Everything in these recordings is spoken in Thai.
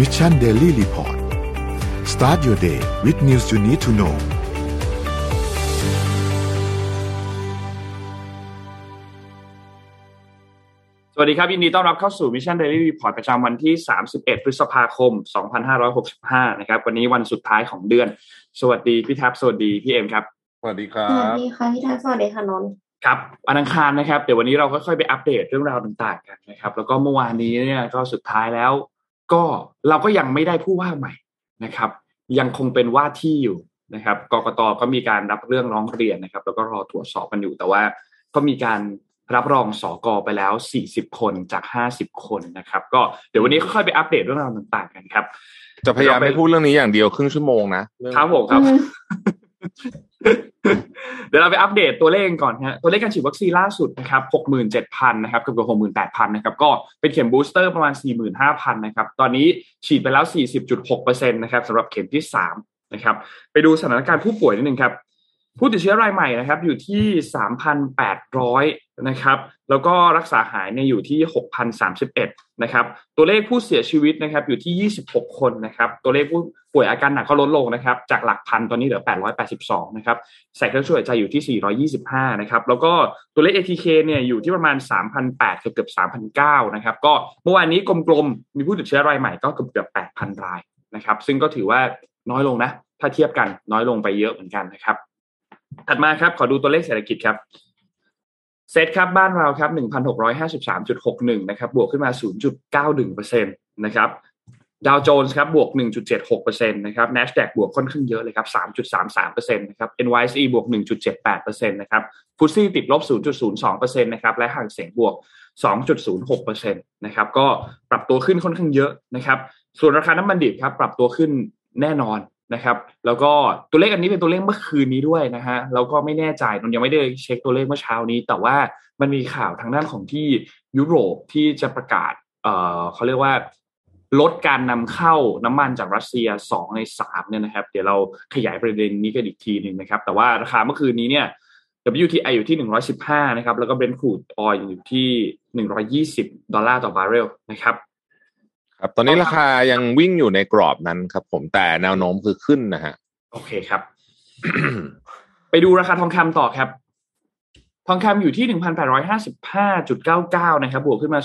Mission Daily Report start your day with news you need to know สวัสดีครับยินดีต้อนรับเข้าสู่ Mission Daily Report ประจำวันที่ 31 พฤษภาคม 2565 นะครับ วันนี้วันสุดท้ายของเดือน สวัสดีพี่แท็บสวัสดีพี่เอ็มครับ สวัสดีครัสวัสบสวัสดีค่ะพี่ทัศน์สวัสดีค่ะนนท์ครับวันอังคารนะครับ เดี๋ยววันนี้เราค่อยๆไปอัปเดตเรื่องราวต่างๆกันนะครับ แล้วก็เมื่อวานนี้เนี่ยก็สุดท้ายแล้ว ก็เราก็ยังไม่ได้ผู้ว่าใหม่นะครับ ยังคงเป็นว่าที่อยู่นะครับกกตก็มีการรับเรื่องร้องเรียนนะครับ แล้วก็รอตรวจสอบกันอยู่แต่ว่าก็มีการรับรองสอกอไปแล้ว 40 คนจาก 50 คนนะครับ ก็เดี๋ยววันนี้ค่อยๆไปอัปเดตเรื่องราวต่างๆกันครับ จะพยายามไม่พูดเรื่องนี้อย่างเดียวครึ่งชั่วโมงนะเองครับผมครับ เดี๋ยวเราไปอัปเดตตัวเลขกันก่อนฮะตัวเลขการฉีดวัคซีนล่าสุดนะครับหกหมื่นเจ็ดพันนะครับเกือบหกหมื่นะครับก็เป็นเข็มบูสเตอร์ประมาณสี่หมื่นห้าพันนะครับตอนนี้ฉีดไปแล้วสี่สิบจุดหกเปอร์เซ็นต์นะครับสำหรับเข็มที่สามนะครับไปดูสถานการณ์ผู้ป่วยนิดนึงครับ ผู้ติดเชื้อรายใหม่นะครับอยู่ที่ 3,800 นะครับ แล้วก็รักษาหายเนี่ยอยู่ที่ 6,031 นะครับ ตัวเลขผู้เสียชีวิตนะครับอยู่ที่ 26 คนนะครับ ตัวเลขผู้ป่วยอาการหนักก็ลดลงนะครับ จากหลักพันตอนนี้เหลือ 882 นะครับ ใส่เครื่องช่วยหายใจอยู่ที่ 425 นะครับ แล้วก็ตัวเลข ATK เนี่ยอยู่ที่ประมาณ 3,800เกือบเกือบ3,900 นะครับ ก็เมื่อวานนี้กลมๆ มีผู้ติดเชื้อรายใหม่ก็เกือบเกือบ8,000 รายนะครับ ซึ่งก็ถือว่าน้อยลงนะ ถ้าเทียบกันน้อยลงไปเยอะเหมือนกันนะครับ ถัดมาครับ ขอดูตัวเลขเศรษฐกิจครับเซตครับบ้านเราครับ 1,653.61 นะครับ บวกขึ้นมา 0.91%นะครับดาวโจนส์ครับบวก 1.76%นะครับ NASDAQ บวกค่อนข้างเยอะเลยครับ 3.33%นะครับ NYSE บวก 1.78%นะครับฟุตซี่ติดลบ 0.02%นะครับ และห่างเสียงบวก 2.06%นะครับ ก็ปรับตัวขึ้นค่อนข้างเยอะนะครับ ส่วนราคาน้ำมันดิบครับ ปรับตัวขึ้นแน่นอน นะครับ แล้วก็ตัวเลขอันนี้เป็นตัวเลขเมื่อคืนนี้ด้วยนะฮะแล้วก็ไม่แน่ใจนนยังไม่ได้เช็คตัวเลขเมื่อเช้านี้ แต่ว่ามันมีข่าวทางด้านของที่ยุโรปที่จะประกาศเอ่อเขาเรียกว่าลดการนำเข้าน้ำมันจากรัสเซียสองในสามเนี่ยนะครับ เดี๋ยวเราขยายประเด็นนี้กันอีกทีหนึ่งนะครับ แต่ว่าราคาเมื่อคืนนี้เนี่ย WTI อยู่ที่ 115 นะครับ แล้วก็ Brent crude oil อยู่ที่ 120 ดอลลาร์ต่อบาร์เรลนะครับ ครับตอนนี้ราคายังวิ่งอยู่ในกรอบนั้นครับ ผมแต่แนวโน้มคือขึ้นนะฮะ โอเคครับ ไปดูราคาทองคำต่อครับ ทองคำอยู่ที่1,855.99นะครับบวกขึ้นมา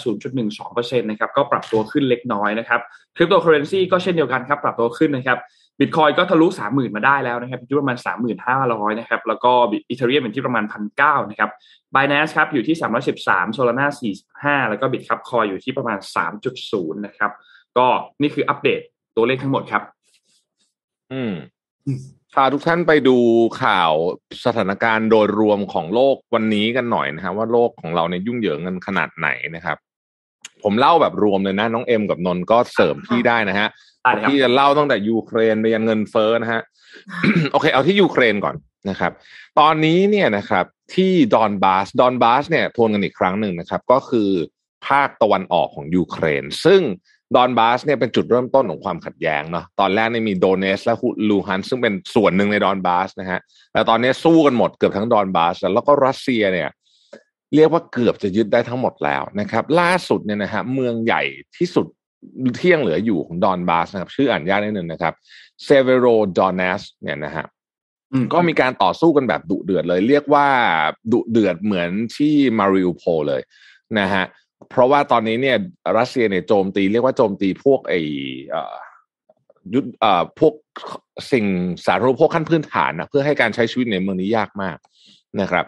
0.12%นะครับก็ปรับตัวขึ้นเล็กน้อยนะครับคริปโตเคอเรนซีก็เช่นเดียวกันครับ ปรับตัวขึ้นนะครับ บิตคอยก็ทะลุ30,000มาได้แล้วนะครับอยู่ที่ประมาณ3,500นะครับ แล้วก็ Ethereum อยู่ที่ประมาณ1,900นะครับ Binance ครับอยู่ที่313 Solana 45แล้วก็ Bitkub Coin อยู่ที่ประมาณ3.0นะครับ ก็นี่คืออัปเดตตัวเลขทั้งหมดครับ อืมพาทุกท่านไปดูข่าวสถานการณ์โดยรวมของโลกวันนี้กันหน่อยนะฮะว่าโลกของเราเนี่ยยุ่งเหยิงกันขนาดไหนนะครับ ผมเล่าแบบรวมเลยนะ น้องเอ็มกับนนท์ก็เสริมพี่ได้นะฮะได้ครับพี่จะเล่าตั้งแต่ยูเครนไปยันเงินเฟ้อนะฮะโอเค เอาที่ยูเครนก่อนนะครับ ตอนนี้เนี่ยนะครับที่ดอนบาสดอนบาสเนี่ยทวนกันอีกครั้งหนึ่งนะครับ ก็คือภาคตะวันออกของยูเครน ซึ่งดอนบาสเนี่ยเป็นจุดเริ่มต้นของความขัดแย้งเนาะตอนแรกเนี่ยมีโดเนตสก์และลูฮันสก์ซึ่งเป็นส่วนหนึ่งในดอนบาสนะฮะแต่ตอนนี้สู้กันหมดเกือบทั้งดอนบาสแล้วก็รัสเซียเนี่ย เรียกว่าเกือบจะยึดได้ทั้งหมดแล้วนะครับ ล่าสุดเนี่ยนะฮะเมืองใหญ่ที่สุดที่ยังเหลืออยู่ของดอนบาสนะครับ ชื่ออ่านยากนิดนึงนะครับเซเวโรโดเนตสก์เนี่ยนะฮะอืมก็มีการต่อสู้กันแบบดุเดือดเลย เรียกว่าดุเดือดเหมือนที่มาริอูโพลเลยนะฮะเพราะว่าตอนนี้เนี่ยรัสเซียเนี่ยโจมตี เรียกว่าโจมตีพวกไอเอ่อยุทธเอ่อพวกสิ่งสาธารณูปโภคขั้นพื้นฐานนะเพื่อให้การใช้ชีวิตในเมืองนี้ยากมากนะครับ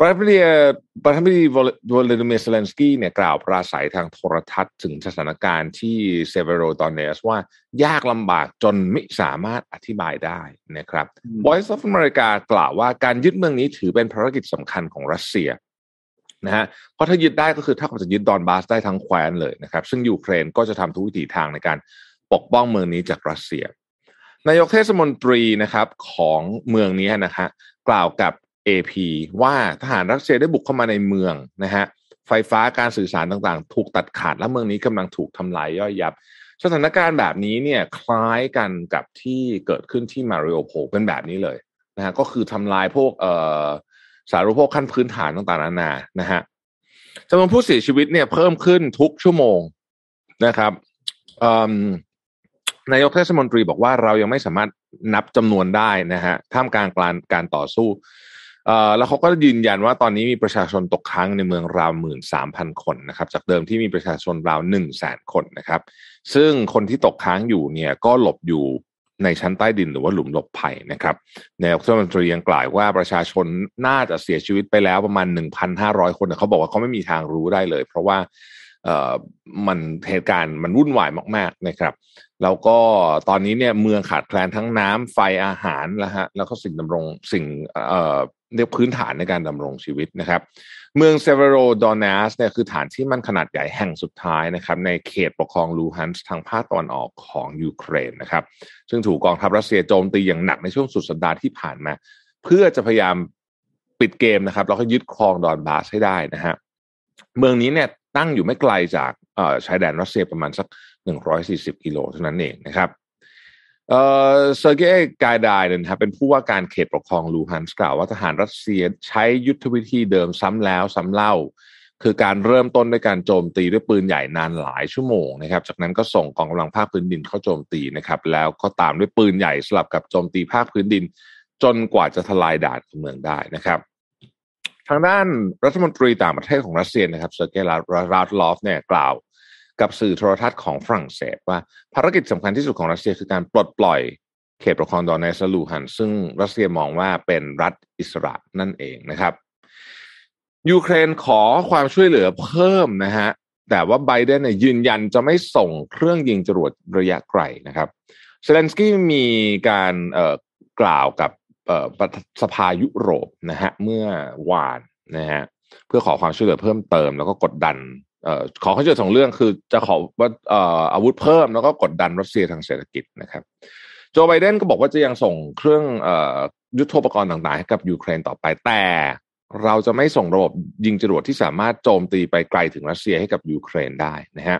ประธานาธิบดีประธานาธิบดีวลาดิเมียร์เซเลนสกี้เนี่ยกล่าวปราศัยทางโทรทัศน์ถึงสถานการณ์ที่เซเวโรตอนเนสว่ายากลำบากจนไม่สามารถอธิบายได้นะครับ Voice of America กล่าวว่าการยึดเมืองนี้ถือเป็นภารกิจสำคัญของรัสเซียนะฮะเพราะถ้ายึดได้ก็คือถ้าเขาจะยึดดอนบาสได้ทั้งแคว้นเลยนะครับ ซึ่งยูเครนก็จะทำทุกวิถีทางในการปกป้องเมืองนี้จากรัสเซีย นายกเทศมนตรีนะครับของเมืองนี้นะฮะกล่าวกับ AP ว่าทหารรัสเซียได้บุกเข้ามาในเมืองนะฮะไฟฟ้าการสื่อสารต่างๆ ถูกตัดขาดและเมืองนี้กำลังถูกทำลายย่อยยับ สถานการณ์แบบนี้เนี่ยคล้ายกันกับที่เกิดขึ้นที่มาริโอโพเป็นแบบนี้เลยนะฮะก็คือทำลายพวกเอ่อสารณูปโภคขั้นพื้นฐานต่างๆนานานะฮะจำนวนผู้เสียชีวิตเนี่ยเพิ่มขึ้นทุกชั่วโมงนะครับนายกเทศมนตรีบอกว่าเรายังไม่สามารถนับจำนวนได้นะฮะท่ามกลางการการต่อสู้ แล้วเขาก็ยืนยันว่าตอนนี้มีประชาชนตกค้างในเมืองราวหมื่นสามพันคนนะครับจากเดิมที่มีประชาชนราวหนึ่งแสนคนนะครับ ซึ่งคนที่ตกค้างอยู่เนี่ยก็หลบอยู่ในชั้นใต้ดินหรือว่าหลุมหลบภัยนะครับนายกเทศมนตรียังกล่าวว่าประชาชนน่าจะเสียชีวิตไปแล้วประมาณ 1,500 คนแต่เขาบอกว่าเขาไม่มีทางรู้ได้เลย เพราะว่ามันเหตุการณ์มันวุ่นวายมากๆนะครับ แล้วก็ตอนนี้เนี่ยเมืองขาดแคลนทั้งน้ำไฟอาหารแล้วฮะแล้วก็สิ่งดำรงสิ่ง เรียกพื้นฐานในการดำรงชีวิตนะครับ เมืองเซเวโรดอนัสเนี่ยคือฐานที่มันขนาดใหญ่แห่งสุดท้ายนะครับ ในเขตปกครองลูฮันส์ทางภาคตะวันออกของยูเครนนะครับ ซึ่งถูกกองทัพรัสเซียโจมตีอย่างหนักในช่วงสุดสัปดาห์ที่ผ่านมา เพื่อจะพยายามปิดเกมนะครับ แล้วก็ยึดครองดอนบาสให้ได้นะฮะเมืองนี้เนี่ยตั้งอยู่ไม่ไกลจากชายแดนรัสเซียประมาณสัก 140 กิโลเท่านั้นเองนะครับ เอ่อเซอร์เกย์กายดายเนี่ยนะครับเป็นผู้ว่าการเขตปกครองลูฮันส์กล่าวว่าทหารรัสเซียใช้ยุทธวิธีเดิมซ้ำแล้วซ้ำเล่า คือการเริ่มต้นด้วยการโจมตีด้วยปืนใหญ่นานหลายชั่วโมงนะครับ จากนั้นก็ส่งกองกำลังภาคพื้นดินเข้าโจมตีนะครับ แล้วก็ตามด้วยปืนใหญ่สลับกับโจมตีภาคพื้นดิน จนกว่าจะทลายด่านของเมืองได้นะครับ ทางด้านรัฐมนตรีต่างประเทศของรัสเซียนะครับเซอร์เกย์ลาฟรอฟเนี่ยกล่าว กับสื่อโทรทัศน์ของฝรั่งเศสว่าภารกิจสำคัญที่สุดของรัสเซียคือการปลดปล่อยเขตปกครองโดเนตสก์ลูฮันสก์ ซึ่งรัสเซียมองว่าเป็นรัฐอิสระนั่นเองนะครับ ยูเครนขอความช่วยเหลือเพิ่มนะฮะแต่ว่าไบเดนเนี่ยยืนยันจะไม่ส่งเครื่องยิงจรวดระยะไกลนะครับเซเลนสกี้มีการกล่าวกับสภายุโรปนะฮะเมื่อวานนะฮะเพื่อขอความช่วยเหลือเพิ่มเติมแล้วก็กดดัน อขอข้อช่วยสองเรื่องคือจะขอว่าอาวุธเพิ่มแล้วก็กดดันรัสเซียทางเศรษฐกิจนะครับ โจไบเดนก็บอกว่าจะยังส่งเครื่องอยุทโธปกรณ์ต่างๆ ให้กับยูเครนต่อไปแต่เราจะไม่ส่งระบบยิงจรวดที่สามารถโจมตีไปไกลถึงรัสเซียให้กับยูเครนได้นะฮะ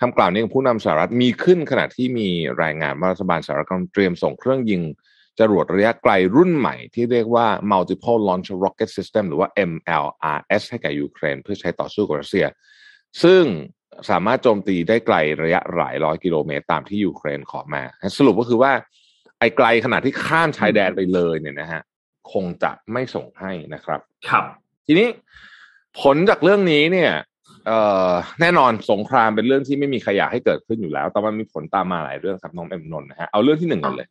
คำกล่าวนี้ของผู้นำสหรัฐมีขึ้นขณะที่มีรายงานว่ารัฐบาลสหรัฐกำลังเตรียมส่งเครื่องยิง จรวดระยะไกลรุ่นใหม่ที่เรียกว่า multiple launch rocket system หรือว่า MLRS ให้กับยูเครน เพื่อใช้ต่อสู้กับรัสเซีย ซึ่งสามารถโจมตีได้ไกลระยะหลายร้อยกิโลเมตรตามที่ยูเครนขอมา สรุปก็คือว่า ไอ้ไกลขนาดที่ข้ามชายแดนไปเลยเนี่ยนะฮะคงจะไม่ส่งให้นะครับ ครับ ทีนี้ผลจากเรื่องนี้เนี่ยเอ่อแน่นอนสงครามเป็นเรื่องที่ไม่มีใครอยากให้เกิดขึ้นอยู่แล้ว แต่มันมีผลตามมาหลายเรื่องครับน้องเอ็มนนท์นะฮะเอาเรื่องที่หนึ่งก่อนเลย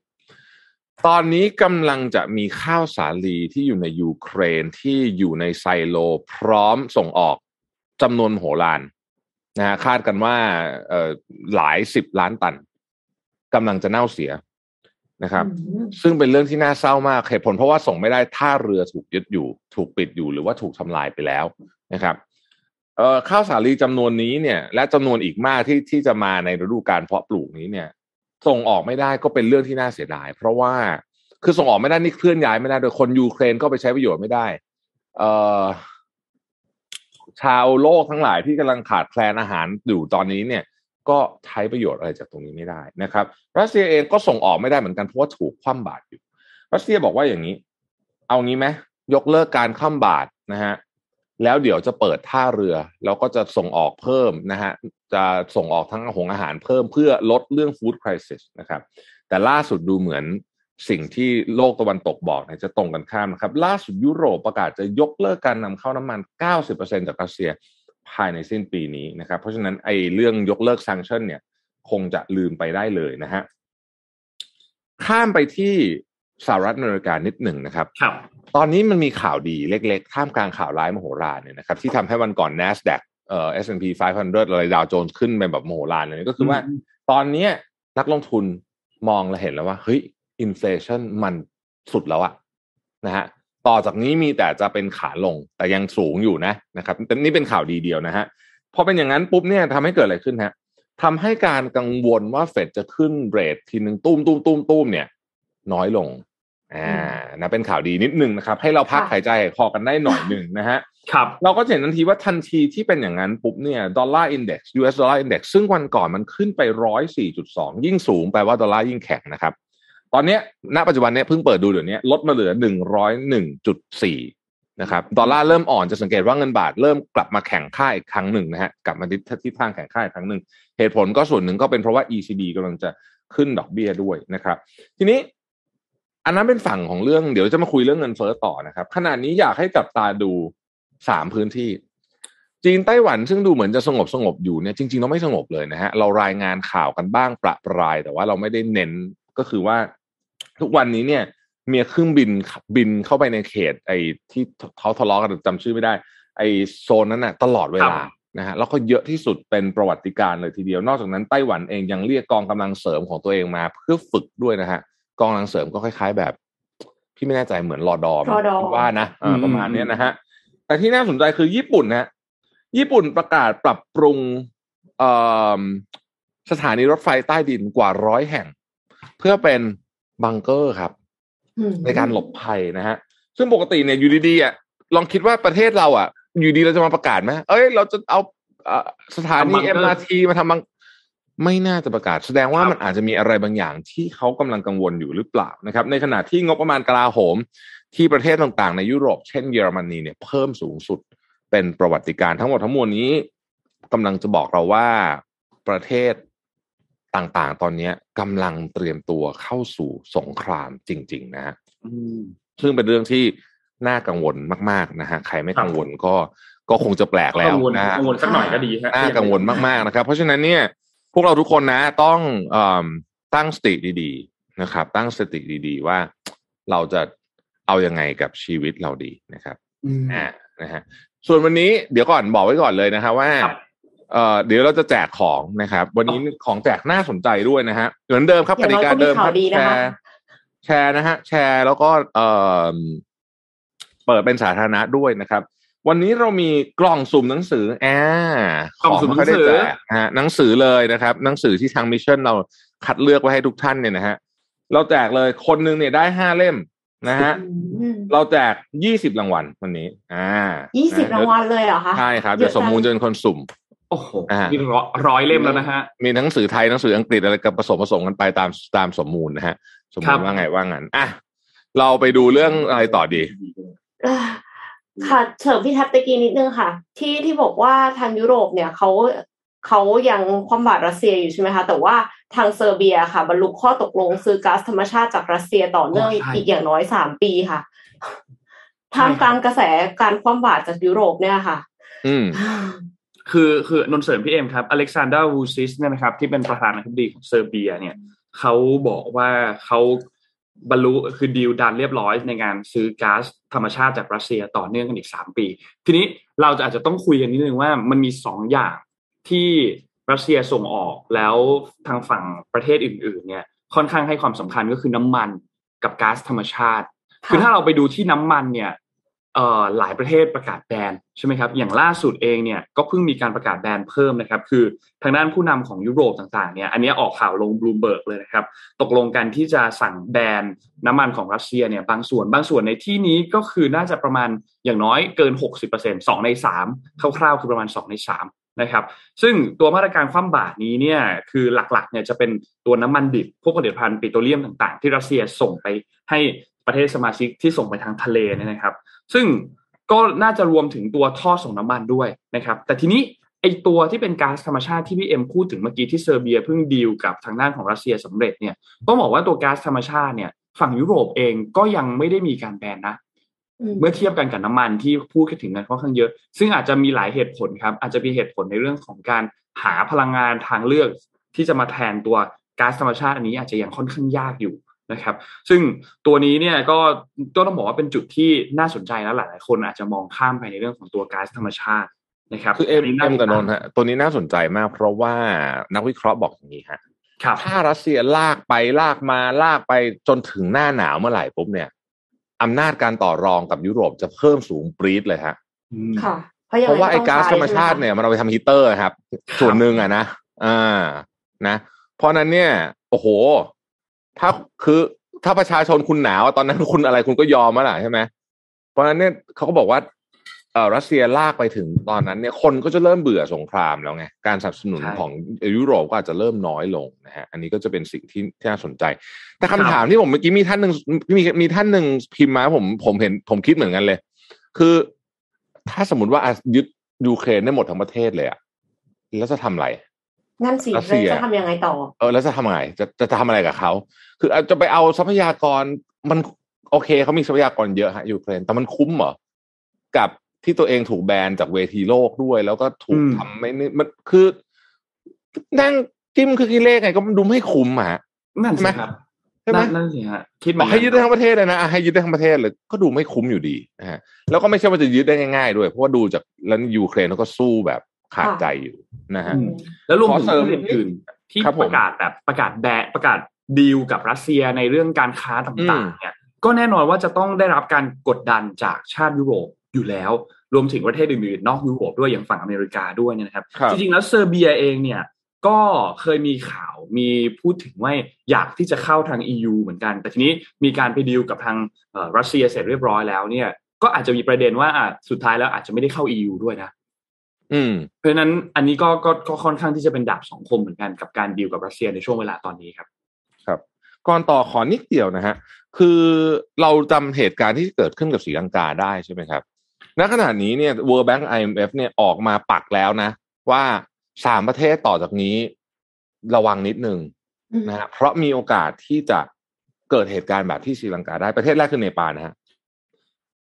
ตอนนี้กำลังจะมีข้าวสาลีที่อยู่ในยูเครนที่อยู่ในไซโล พร้อมส่งออกจำนวนโหรานนะฮะคาดกันว่าเอ่อหลายสิบล้านตันกำลังจะเน่าเสียนะครับ ซึ่งเป็นเรื่องที่น่าเศร้ามากเหตุผลเพราะว่าส่งไม่ได้ท่าเรือถูกยึดอยู่ ถูกปิดอยู่หรือว่าถูกทำลายไปแล้วนะครับเอ่อข้าวสาลีจำนวนนี้เนี่ย และจำนวนอีกมากที่ที่จะมาในฤดูการเพาะปลูกนี้เนี่ย ส่งออกไม่ได้ก็เป็นเรื่องที่น่าเสียดาย เพราะว่าคือส่งออกไม่ได้นี่เคลื่อนย้ายไม่ได้โดยคนยูเครนก็ไปใช้ประโยชน์ไม่ได้ เอ่อชาวโลกทั้งหลายที่กำลังขาดแคลนอาหารอยู่ตอนนี้เนี่ย ก็ใช้ประโยชน์อะไรจากตรงนี้ไม่ได้นะครับ รัสเซียเองก็ส่งออกไม่ได้เหมือนกันเพราะว่าถูกคว่ำบาตรอยู่ รัสเซียบอกว่าอย่างนี้ เอางี้ไหมยกเลิกการคว่ำบาตรนะฮะ แล้วเดี๋ยวจะเปิดท่าเรือ แล้วก็จะส่งออกเพิ่มนะฮะจะส่งออกทั้งหงอาหารเพิ่มเพื่อลดเรื่องฟู้ดคริสิสนะครับ แต่ล่าสุดดูเหมือนสิ่งที่โลกตะวันตกบอกเนี่ยจะตรงกันข้ามนะครับ ล่าสุดยุโรปประกาศจะยกเลิกการนำเข้าน้ำมัน 90%จากรัสเซียภายในสิ้นปีนี้นะครับ เพราะฉะนั้นไอ้เรื่องยกเลิกซังชั่นเนี่ย คงจะลืมไปได้เลยนะฮะข้ามไปที่ สหรัฐอเมริกานิดหนึ่งนะครับครับ ตอนนี้มันมีข่าวดีเล็กๆ ท่ามกลางข่าวร้ายมโหฬารเนี่ยนะครับที่ทำให้วันก่อน NASDAQ เอ่อ S&P 500 อะไรดาวโจนส์ขึ้นไปแบบมโหฬารเลยก็คือว่าตอนนี้นักลงทุนมองและเห็นแล้วว่าเฮ้ย inflation มันสุดแล้วอะนะฮะต่อจากนี้มีแต่จะเป็นขาลงแต่ยังสูงอยู่นะนะครับแต่นี่เป็นข่าวดีเดียวนะฮะพอเป็นอย่างนั้นปุ๊บเนี่ยทำให้เกิดอะไรขึ้นฮะทำให้การกังวลว่าเฟดจะขึ้น rate ทีหนึ่งตุ้มตุ้มตุ้มตุ้มเนี่ย น้อยลงอ่านะเป็นข่าวดีนิดนึงนะครับ ให้เราพักหายใจหายคอกันได้หน่อยหนึ่งนะฮะครับเราก็จะเห็นทันทีว่าทันทีที่เป็นอย่างนั้นปุ๊บเนี่ยดอลลาร์อินเด็กซ์ US ดอลลาร์อินเด็กซ์ซึ่งวันก่อนมันขึ้นไปร้อยสี่จุดสองยิ่งสูงแปลว่าดอลลาร์ยิ่งแข็งนะครับ ตอนนี้ณปัจจุบันเนี้เพิ่งเปิดดูเดี๋ยวนี้ลดมาเหลือหนึ่งร้อยหนึ่งจุดสี่นะครับดอลลาร์เริ่มอ่อนจะสังเกตว่าเงินบาทเริ่มกลับมาแข่งค่าอีกครั้งหนึ่งนะฮะกลับมาทิศทิศทางแข่งค่าอีกครั้งหนึ่งเหตุผลก็ส่วนหนึ่งก็เป็นเพราะว่า ECB กำลังจะขึ้นดอกเบี้ยด้วยนะครับ ทีนี้ อันนั้นเป็นฝั่งของเรื่องเดี๋ยวจะมาคุยเรื่องเงินเฟ้อต่อนะครับขณะนี้อยากให้จับตาดูสามพื้นที่ จีนไต้หวันซึ่งดูเหมือนจะสงบสงบอยู่เนี่ยจริงๆเราไม่สงบเลยนะฮะเรารายงานข่าวกันบ้างประปราย แต่ว่าเราไม่ได้เน้นก็คือว่า ทุกวันนี้เนี่ยมีเครื่องบินบินเข้าไปในเขต ไอ้ที่เขาทะเลาะกันจำชื่อไม่ได้ ไอ้โซนนั้นน่ะ ตลอดเวลานะฮะแล้วก็เยอะที่สุดเป็นประวัติการเลยทีเดียว นอกจากนั้นไต้หวันเองยังเรียกกองกำลังเสริมของตัวเองมาเพื่อฝึกด้วยนะฮะ กองกำลังเสริมก็คล้าย ๆ แบบ พี่ไม่แน่ใจเหมือนรอดอมรอดอว่านะอ่าประมาณเนี้ยนะฮะแต่ที่น่าสนใจคือญี่ปุ่นนะญี่ปุ่นประกาศปรับปรุงเอ่อสถานีรถไฟใต้ดินกว่าร้อยแห่ง เพื่อเป็นบังเกอร์ครับอืมในการหลบภัยนะฮะ ซึ่งปกติเนี่ยอยู่ดีๆอะลองคิดว่าประเทศเราอะ อยู่ดีเราจะมาประกาศไหมเอ้ย เราจะเอาเอ่อสถานีทำบังเกอร์ MRT มาทำบัง ไม่น่าจะประกาศ แสดงว่ามันอาจจะมีอะไรบางอย่างที่เขากำลังกังวลอยู่หรือเปล่านะครับ ในขณะที่งบประมาณกลาโหม ที่ประเทศต่างๆ ในยุโรปเช่นเยอรมนีเนี่ยเพิ่มสูงสุดเป็นประวัติการณ์ทั้งหมดทั้งมวลนี้กำลังจะบอกเราว่าประเทศต่างๆ ตอนนี้กำลังเตรียมตัวเข้าสู่สงครามจริง ๆ นะฮะอืมซึ่งเป็นเรื่องที่น่ากังวลมาก ๆ นะฮะ ใครไม่กังวลก็ก็คงจะแปลกแล้วกังวลนะฮะกังวลสักหน่อยก็ดีฮะน่ากังวลมาก ๆ นะครับ เพราะฉะนั้นเนี่ยพ วกเราทุกคนนะต้องเอมตั้งสติดีๆนะครับ ตั้งสติดีๆ ว่าเราจะเอายังไงกับชีวิตเราดีนะครับอืมอ่านะฮะส่วนวันนี้เดี๋ยวก่อนบอกไว้ก่อนเลยนะฮะว่าครับเอ่อเดี๋ยวเราจะแจกของนะครับ วันนี้ของแจกน่าสนใจด้วยนะฮะเหมือนเดิมครับกอย่างติน้อยกาก็มีเดิมคข่ารัวบดีแชนะคะร์แชร์นะฮะแชร์แล้วก็เอ่อเปิดเป็นสาธารณะด้วยนะครับ วันนี้เรามีกล่องสุ่มหนังสือแอบกล่องสุ่มหนังสือไได้แจกนะฮะหนังสือเลยนะครับ หนังสือที่ทางมิชชั่นเราคัดเลือกไว้ให้ทุกท่านเนี่ยนะฮะเราแจกเลยคนหนึ่งเนี่ยได้ห้าเล่มนะฮะอืมเราแจกยี่สิบรางวัลวันนี้ อ่ายี่ยี่สิบรางวัลเลยเหรอคะใช่ครับเดี๋ยวสมมูลจะเป็นคนสุ่มโอ้โหอ่านี่ร้อยร้อยเล่มแล้วนะฮะ มีหนังสือไทยหนังสืออังกฤษอะไรกับผสมผสมกันไปตามตามสมมูลนะฮะ สมครัมูลบว่าไงว่างั้นอะเราไปดูเรื่องอะไรต่อดีเอ่อ ค่ะเฉิมพี่แท็บตะกี้นิดนึงค่ะ ที่ที่บอกว่าทางยุโรปเนี่ยเขาเขายังคว่ำบาตรรัสเซียอยู่ใช่ไหมคะ แต่ว่าทางเซอร์เบียค่ะ บรรลุข้อตกลงซื้อก๊าซธรรมชาติจากรัสเซียต่อเนื่องอ๋อใช่อีกอย่างน้อยสามปีค่ะท่ามกลางกระแสการคว่ำบาตรจากยุโรปเนี่ยค่ะ อืมคือคือนนท์เสริมพี่เอ็มครับอเล็กซานดาร์วูชิชเนี่ยนะครับ ที่เป็นประธานาธิบดีของเซอร์เบีย เนี่ยเขาบอกว่าเขา บรรลุคือ deal done เรียบร้อยในการซื้อก๊าซธรรมชาติจากรัสเซียต่อเนื่องกันอีกสามปี ทีนี้เราจะอาจจะต้องคุยกันนิดนึงว่ามันมีสองอย่างที่รัสเซียส่งออกแล้วทางฝั่งประเทศอื่น ๆ เนี่ย ค่อนข้างให้ความสำคัญก็คือน้ำมันกับก๊าซธรรมชาติ คือถ้าเราไปดูที่น้ำมันเนี่ย หลายประเทศประกาศแบนใช่ไหมครับอย่างล่าสุดเองเนี่ยก็เพิ่งมีการประกาศแบนเพิ่มนะครับคือทางด้านผู้นำของยุโรปต่างๆเนี่ยอันนี้ออกข่าวลงบลูเบิร์กเลยนะครับตกลงกันที่จะสั่งแบนน้ำมันของรัสเซียเนี่ยบางส่วนบางส่วนในที่นี้ก็คือน่าจะประมาณอย่างน้อยเกิน 60% 2 ใน 3 คร่าวๆ คือประมาณ 2 ใน 3นะครับซึ่งตัวมาตรการคว่ำบาตรนี้เนี่ยคือหลักๆเนี่ยจะเป็นตัวน้ำมันดิบพวกผลิตภัณฑ์ปิโตรเลียมต่างๆ ที่รัสเซียส่งไปให้ ประเทศสมาชิกที่ส่งไปทางทะเลเนี่ยนะครับ ซึ่งก็น่าจะรวมถึงตัวท่อส่งน้ำมันด้วยนะครับ แต่ทีนี้ไอตัวที่เป็นก๊าซธรรมชาติที่พี่เอ็มพูดถึงเมื่อกี้ที่เซอร์เบียเพิ่งดีลกับทางด้านของรัสเซียสำเร็จเนี่ยต้องบอกว่าตัวก๊าซธรรมชาติเนี่ยฝั่งยุโรปเองก็ยังไม่ได้มีการแบนนะอืมเมื่อเทียบกันกับน้ำมันที่พูดกันถึงกันค่อนข้างเยอะ ซึ่งอาจจะมีหลายเหตุผลครับ อาจจะมีเหตุผลในเรื่องของการหาพลังงานทางเลือกที่จะมาแทนตัวก๊าซธรรมชาติอันนี้อาจจะยังค่อนข้างยากอยู่ นะครับ ซึ่งตัวนี้เนี่ยก็ก็ต้องบอกว่าเป็นจุดที่น่าสนใจแล้วหลายๆคนอาจจะมองข้ามไปในเรื่องของตัวก๊าซธรรมชาตินะครับ คือเอ็มนนี้เอ็มกับนนท์ติดตาฮะตัวนี้น่าสนใจมาก เพราะว่านักวิเคราะห์บอกอย่างนี้ฮะครับถ้ารัสเซียลากไปลากมาลากไปจนถึงหน้าหนาวเมื่อไหร่ปุ๊บเนี่ยอำนาจการต่อรองกับยุโรปจะเพิ่มสูงปรี๊ดเลยฮะอืมค่ะเพราะยังเพราะว่าไอ้ต้งก๊าซใช้ธรรมชาติใไหเนี่ยมันเอาไปทำฮีตเตอร์ครับ ส่วนหนึ่งอะนะอ่านะ เพราะนั้นเนี่ย โอ้โห ถ้าคือถ้าประชาชนคุณหนาวตอนนั้นคุณอะไรคุณก็ยอมมาล่ะใช่ไหมเพราะฉะนั้นเนี่ยเขาก็บอกว่าเออรัสเซียลากไปถึงตอนนั้นเนี่ยคนก็จะเริ่มเบื่อสงครามแล้วไงการสนับสนุนใช่ของยุโรปก็อาจจะเริ่มน้อยลงนะฮะอันนี้ก็จะเป็นสิ่งที่ที่น่าสนใจ แต่คำถามที่ผมเมื่อกี้มีท่านหนึ่งมีมีท่านหนึ่งพิมพ์มาผมผมเห็นผมคิดเหมือนกันเลย คือถ้าสมมติว่าอะยึดยูเครนได้หมดทั้งประเทศเลยอะแล้วจะทำอะไร งั้นสิรัสเซียจะทำยังไงต่อ เออแล้วจะทำไงจะจะจะทำอะไรกับเขาคืออาจจะไปเอาทรัพยากรมันโอเคเขามีทรัพยากรเยอะฮะยูเครนแต่มันคุ้มเหรอกับที่ตัวเองถูกแบนจากเวทีโลกด้วย แล้วก็ถูกอืมทำไม่นี่มันคือนั่งจิ้มคือกิเลขไงก็มันดูไม่คุ้มอะฮะนั่นใช่ไหมสิครับใช่ไหมนั่นนั่นสิฮะคิดเหมืบออนกกัให้ยึดได้ทั้งประเทศเลยนะอะให้ยึดได้ทั้งประเทศเลย ก็ดูไม่คุ้มอยู่ดีนะฮะแล้วก็ไม่ใช่ว่าจะยึดได้ง่ายๆด้วย เพราะว่าดูจากแล้วยูเครนเขาก็สู้แบบ ขาดใจอยู่นะฮะอืมแล้วรวมถึงขอเสริมประเทศอื่นๆที่ครับผมประกาศแบบประกาศแบนประกาศดีลกับรัสเซียในเรื่องการค้าต่างอืมๆเนี่ย ก็แน่นอนว่าจะต้องได้รับการกดดันจากชาติยุโรปอยู่แล้ว รวมถึงประเทศอื่นๆนอกยุโรปด้วยอย่างฝั่งอเมริกาด้วยเนี่ยนะครับครับ จริงๆแล้วเซอร์เบียเองเนี่ยก็เคยมีข่าวมีพูดถึงว่าอยากที่จะเข้าทาง EU เหมือนกัน แต่ทีนี้มีการไปดีลกับทางเอ่อรัสเซียเสร็จเรียบร้อยแล้วเนี่ยก็อาจจะมีประเด็นว่าอะสุดท้ายแล้วอาจจะไม่ได้เข้า EU ด้วยนะอืม เพราะฉะนั้นอันนี้ก็ก็ก็ค่อนข้างที่จะเป็นดาบสองคมเหมือนกันกับการดีลกับรัสเซียในช่วงเวลาตอนนี้ครับ ครับก่อนต่อขอนิดเดียวนะฮะคือเราจำเหตุการณ์ที่เกิดขึ้นกับศรีลังกาได้ใช่ไหมครับณขณะนี้เนี่ย World Bank IMF เนี่ยออกมาปักแล้วนะ ว่าสามประเทศต่อจากนี้ระวังนิดนึงอืมนะฮะเพราะมีโอกาสที่จะเกิดเหตุการณ์แบบที่ศรีลังกาได้ประเทศแรกคือเนปาลนะฮะ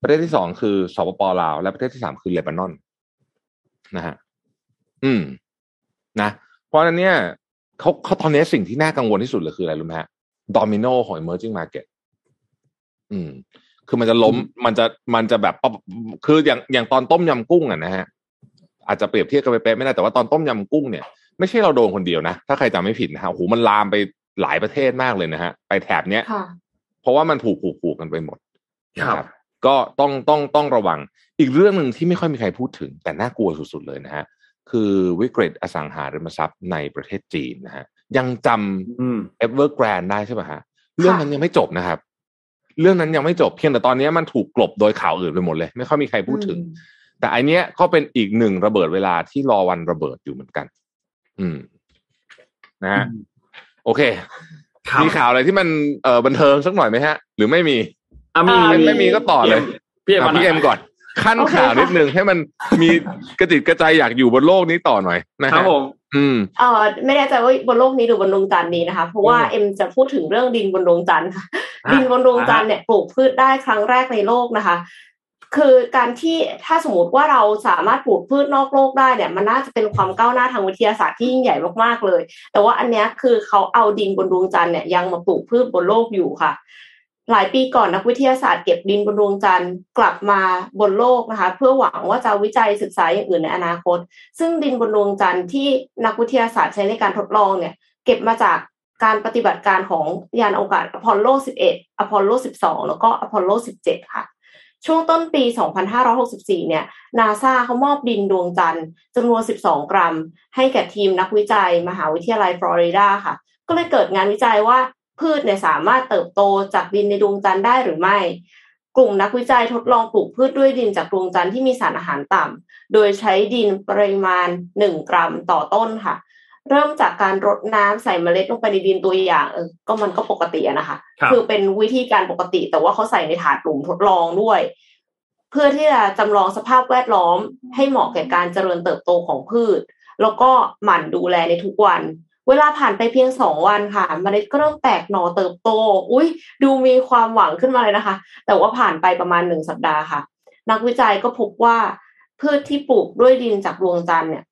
ประเทศที่สองคือสปปลาว และประเทศที่สามคือเลบานอน นะฮะอืม นะ เพราะฉะนั้นเนี่ยเขาเขาตอนนี้สิ่งที่น่ากังวลที่สุดเลยคืออะไรรู้ไหมฮะดอมิโนของ emerging market อืม คือมันจะล้มมันจะมันจะแบบปั๊บคืออย่างอย่างตอนต้มยำกุ้งอะนะฮะอาจจะเปรียบเทียบกันไปเป๊ะไม่ได้แต่ว่าตอนต้มยำกุ้งเนี่ยไม่ใช่เราโดนคนเดียวนะ ถ้าใครจำไม่ผิดนะฮะโอ้โหมันลามไปหลายประเทศมากเลยนะฮะ ไปแถบเนี้ยค่ะเพราะว่ามันผูกผูกผูกกันไปหมดนะคครัรับบก็ต้องต้องต้องระวัง อีกเรื่องหนึ่งที่ไม่ค่อยมีใครพูดถึง แต่น่ากลัวสุดๆเลยนะฮะคือวิกฤตอสังหาริมทรัพย์ในประเทศจีนนะฮะยังจำอืมเอเวอร์แกรนได้ใช่ป่ะฮะเรื่องนั้นยังไม่จบนะครับ เรื่องนั้นยังไม่จบเพียงแต่ตอนนี้มันถูกกลบโดยข่าวอื่นไปหมดเลย ไม่ค่อยมีใครพูดถึง แต่อันเนี้ยก็เป็นอีกหนึ่งระเบิดเวลาที่รอวันระเบิดอยู่เหมือนกัน อืม นะฮะโอเคครับมีข่าวอะไรที่มันเอ่อบันเทิงสักหน่อยไหมฮะ หรือไม่มีอะมีอ่าไม่ไม่มีก็ต่อเลยพี่เอ็มอะมาหน่พี่ยเอ็มก่อน ขั้นโอเคข่าวค่ะนิดนึงให้มันมีกระจิตกระใจอยากอยู่บนโลกนี้ต่อหน่อยนะครัฮะบผมอืมเออไม่แน่ใจว่าบนโลกนี้หรือบนดวงจันทร์นี้นะคะ เพราะว่าอืมเอ็มจะพูดถึงเรื่องดินบนดวงจันทร์ค่ะอะดินบนดวงจันทร์เนี่ยปลูกพืชได้ครั้งแรกในโลกนะคะ คือการที่ถ้าสมมติว่าเราสามารถปลูกพืชนอกโลกได้เนี่ย มันน่าจะเป็นความก้าวหน้าทางวิทยาศาสตร์ที่ยิ่งใหญ่มากๆเลย แต่ว่าอันเนี้ยคือเขาเอาดินบนดวงจันทร์เนี่ยยังมาปลูกพืชบนโลกอยู่ค่ะ หลายปีก่อนนักวิทยาศาสตร์เก็บดินบนดวงจันทร์กลับมาบนโลกนะคะ เพื่อหวังว่าจะวิจัยศึกษาอย่างอื่นในอนาคต ซึ่งดินบนดวงจันทร์ที่นักวิทยาศาสตร์ใช้ในการทดลองเนี่ย เก็บมาจากการปฏิบัติการของยานอวกาศอพอลโล 11 อพอลโล 12 แล้วก็อพอลโล 17 ค่ะ ช่วงต้นปี 2564 เนี่ย นาซาเขามอบดินดวงจันทร์จำนวน 12 กรัม ให้แก่ทีมนักวิจัย มหาวิทยาลัยฟลอริดาค่ะ ก็เลยเกิดงานวิจัยว่า พืชเนี่ยสามารถเติบโตจากดินในดวงจันทร์ได้หรือไม่ กลุ่มนักวิจัยทดลองปลูกพืชด้วยดินจากดวงจันทร์ที่มีสารอาหารต่ำ โดยใช้ดินปริมาณ 1 กรัมต่อต้นค่ะ เริ่มจากการรดน้ำใส่เมล็ดลงไปในดินตัวอย่างเออก็มันก็ปกติอะนะคะครับอเป็นวิธีการปกติ แต่ว่าเขาใส่ในถาดหลุมทดลองด้วย เพื่อที่จะจำลองสภาพแวดล้อม ให้เหมาะแก่การเจริญเติบโตของพืช แล้วก็หมั่นดูแลในทุกวัน เวลาผ่านไปเพียงสองวันค่ะเมล็ดก็เริ่มแตกหน่อเติบโต อุ้ยดูมีความหวังขึ้นมาเลยนะคะ แต่ว่าผ่านไปประมาณหนึ่งสัปดาห์ค่ะ นักวิจัยก็พบว่าพืชที่ปลูกด้วยดินจากดวงจันทร์เนี่ย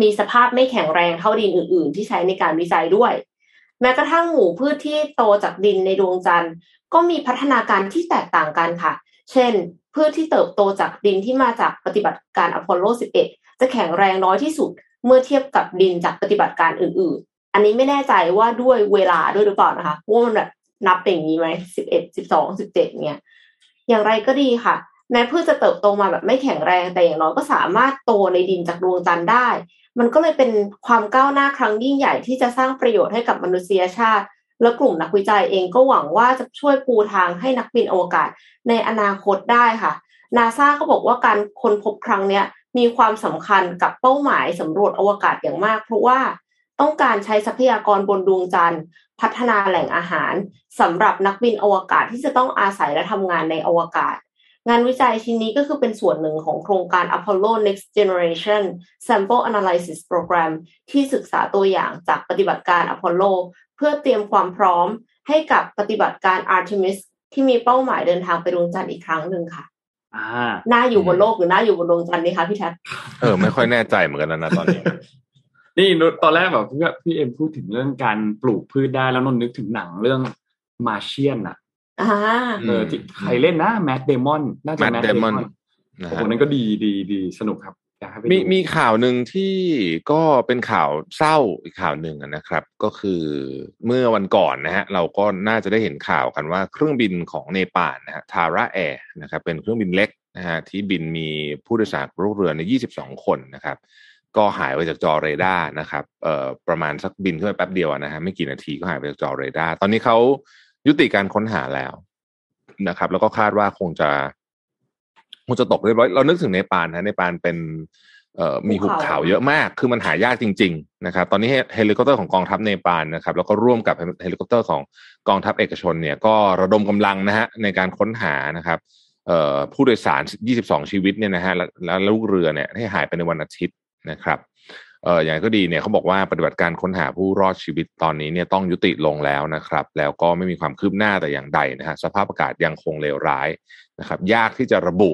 มีสภาพไม่แข็งแรงเท่าดินอื่น ๆ ที่ใช้ในการวิจัยด้วย แม้กระทั่งหมู่พืชที่โตจากดินในดวงจันทร์ ก็มีพัฒนาการที่แตกต่างกันค่ะ เช่น พืชที่เติบโตจากดินที่มาจากปฏิบัติการอพอลโล 11 จะแข็งแรงน้อยที่สุด เมื่อเทียบกับดินจากปฏิบัติการอื่น ๆ อันนี้ไม่แน่ใจว่าด้วยเวลาด้วยหรือเปล่านะคะว่ามันแบบนับเป็นอย่างนี้ไหมสิบเอ็ดสิบสองสิบเจ็ดเนี่ยอย่างไรก็ดีค่ะแม้พืชจะเติบโตมาแบบไม่แข็งแรงแต่อย่างน้อยก็สามารถโตในดินจากดวงจันทร์ได้ มันก็เลยเป็นความก้าวหน้าครั้งยิ่งใหญ่ที่จะสร้างประโยชน์ให้กับมนุษยชาติ และกลุ่มนักวิจัยเองก็หวังว่าจะช่วยปูทางให้นักบินอวกาศในอนาคตได้ค่ะนาซาก็บอกว่าการค้นพบครั้งเนี้ยมีความสำคัญกับเป้าหมายสำรวจอวกาศอย่างมาก เพราะว่าต้องการใช้ทรัพยากรบนดวงจันทร์ พัฒนาแหล่งอาหารสำหรับนักบินอวกาศที่จะต้องอาศัยและทำงานในอวกาศ งานวิจัยชิ้นนี้ก็คือเป็นส่วนหนึ่งของโครงการ Apollo Next Generation Sample Analysis Program ที่ศึกษาตัวอย่างจากปฏิบัติการ Apollo เพื่อเตรียมความพร้อมให้กับปฏิบัติการ Artemis ที่มีเป้าหมายเดินทางไปดวงจันทร์อีกครั้งหนึ่งค่ะ หน้าอยู่บนโลกหรือหน้าอยู่บนดวงจันทร์นี่คะพี่แท็บเออไม่ค่อยแน่ใจเหมือนกันนะนะตอนนี้ นี่ตอนแรกแบบพี่พี่เอ็มพูดถึงเรื่องการปลูกพืชได้แล้วนนนึกถึงหนังเรื่องมาเชียนอะอ่าเออที่ใครเล่นนะแมดเดมอนน่าจะ Matt Matt Damon Damon นะโอ้โหฮะนั่นก็ดีดีดีสนุกครับ อยากให้ไปดูมีมีข่าวหนึ่งที่ก็เป็นข่าวเศร้าอีกข่าวหนึ่งนะครับ ก็คือเมื่อวันก่อนนะฮะเราก็น่าจะได้เห็นข่าวกันว่าเครื่องบินของเนปาลนะฮะ Tara Air นะครับเป็นเครื่องบินเล็กนะฮะที่บินมีผู้โดยสารลูกเรือใน 22 คนนะครับ ก็หายไปจากจอเรดาร์นะครับเอ่อประมาณสักบินขึ้นไปแป๊บเดียวนะฮะไม่กี่นาทีก็หายไปจากจอเรดาร์ตอนนี้เขายุติการค้นหาแล้วนะครับ แล้วก็คาดว่าคงจะ คงจะตกเรียบร้อยเรานึกถึงเนปาลนะเนปาลเป็นเอ่อมีหุบเขาเยอะมาก คือมันหายากจริง ๆ นะครับ ตอนนี้เฮลิคอปเตอร์ของกองทัพเนปาลนะครับ แล้วก็ร่วมกับเฮลิคอปเตอร์ของกองทัพเอกชนเนี่ยก็ระดมกำลังนะฮะในการค้นหานะครับเอ่อผู้โดยสาร 22 ชีวิตเนี่ยนะฮะแล้วแล้วลูกเรือเนี่ยให้หายไปในวันอาทิตย์นะครับเอออย่างไรก็ดีเนี่ยเขาบอกว่าปฏิบัติการค้นหาผู้รอดชีวิตตอนนี้เนี่ยต้องยุติลงแล้วนะครับ แล้วก็ไม่มีความคืบหน้าแต่อย่างใดนะฮะสภาพอากาศยังคงเลวร้ายนะครับ ยากที่จะระบุ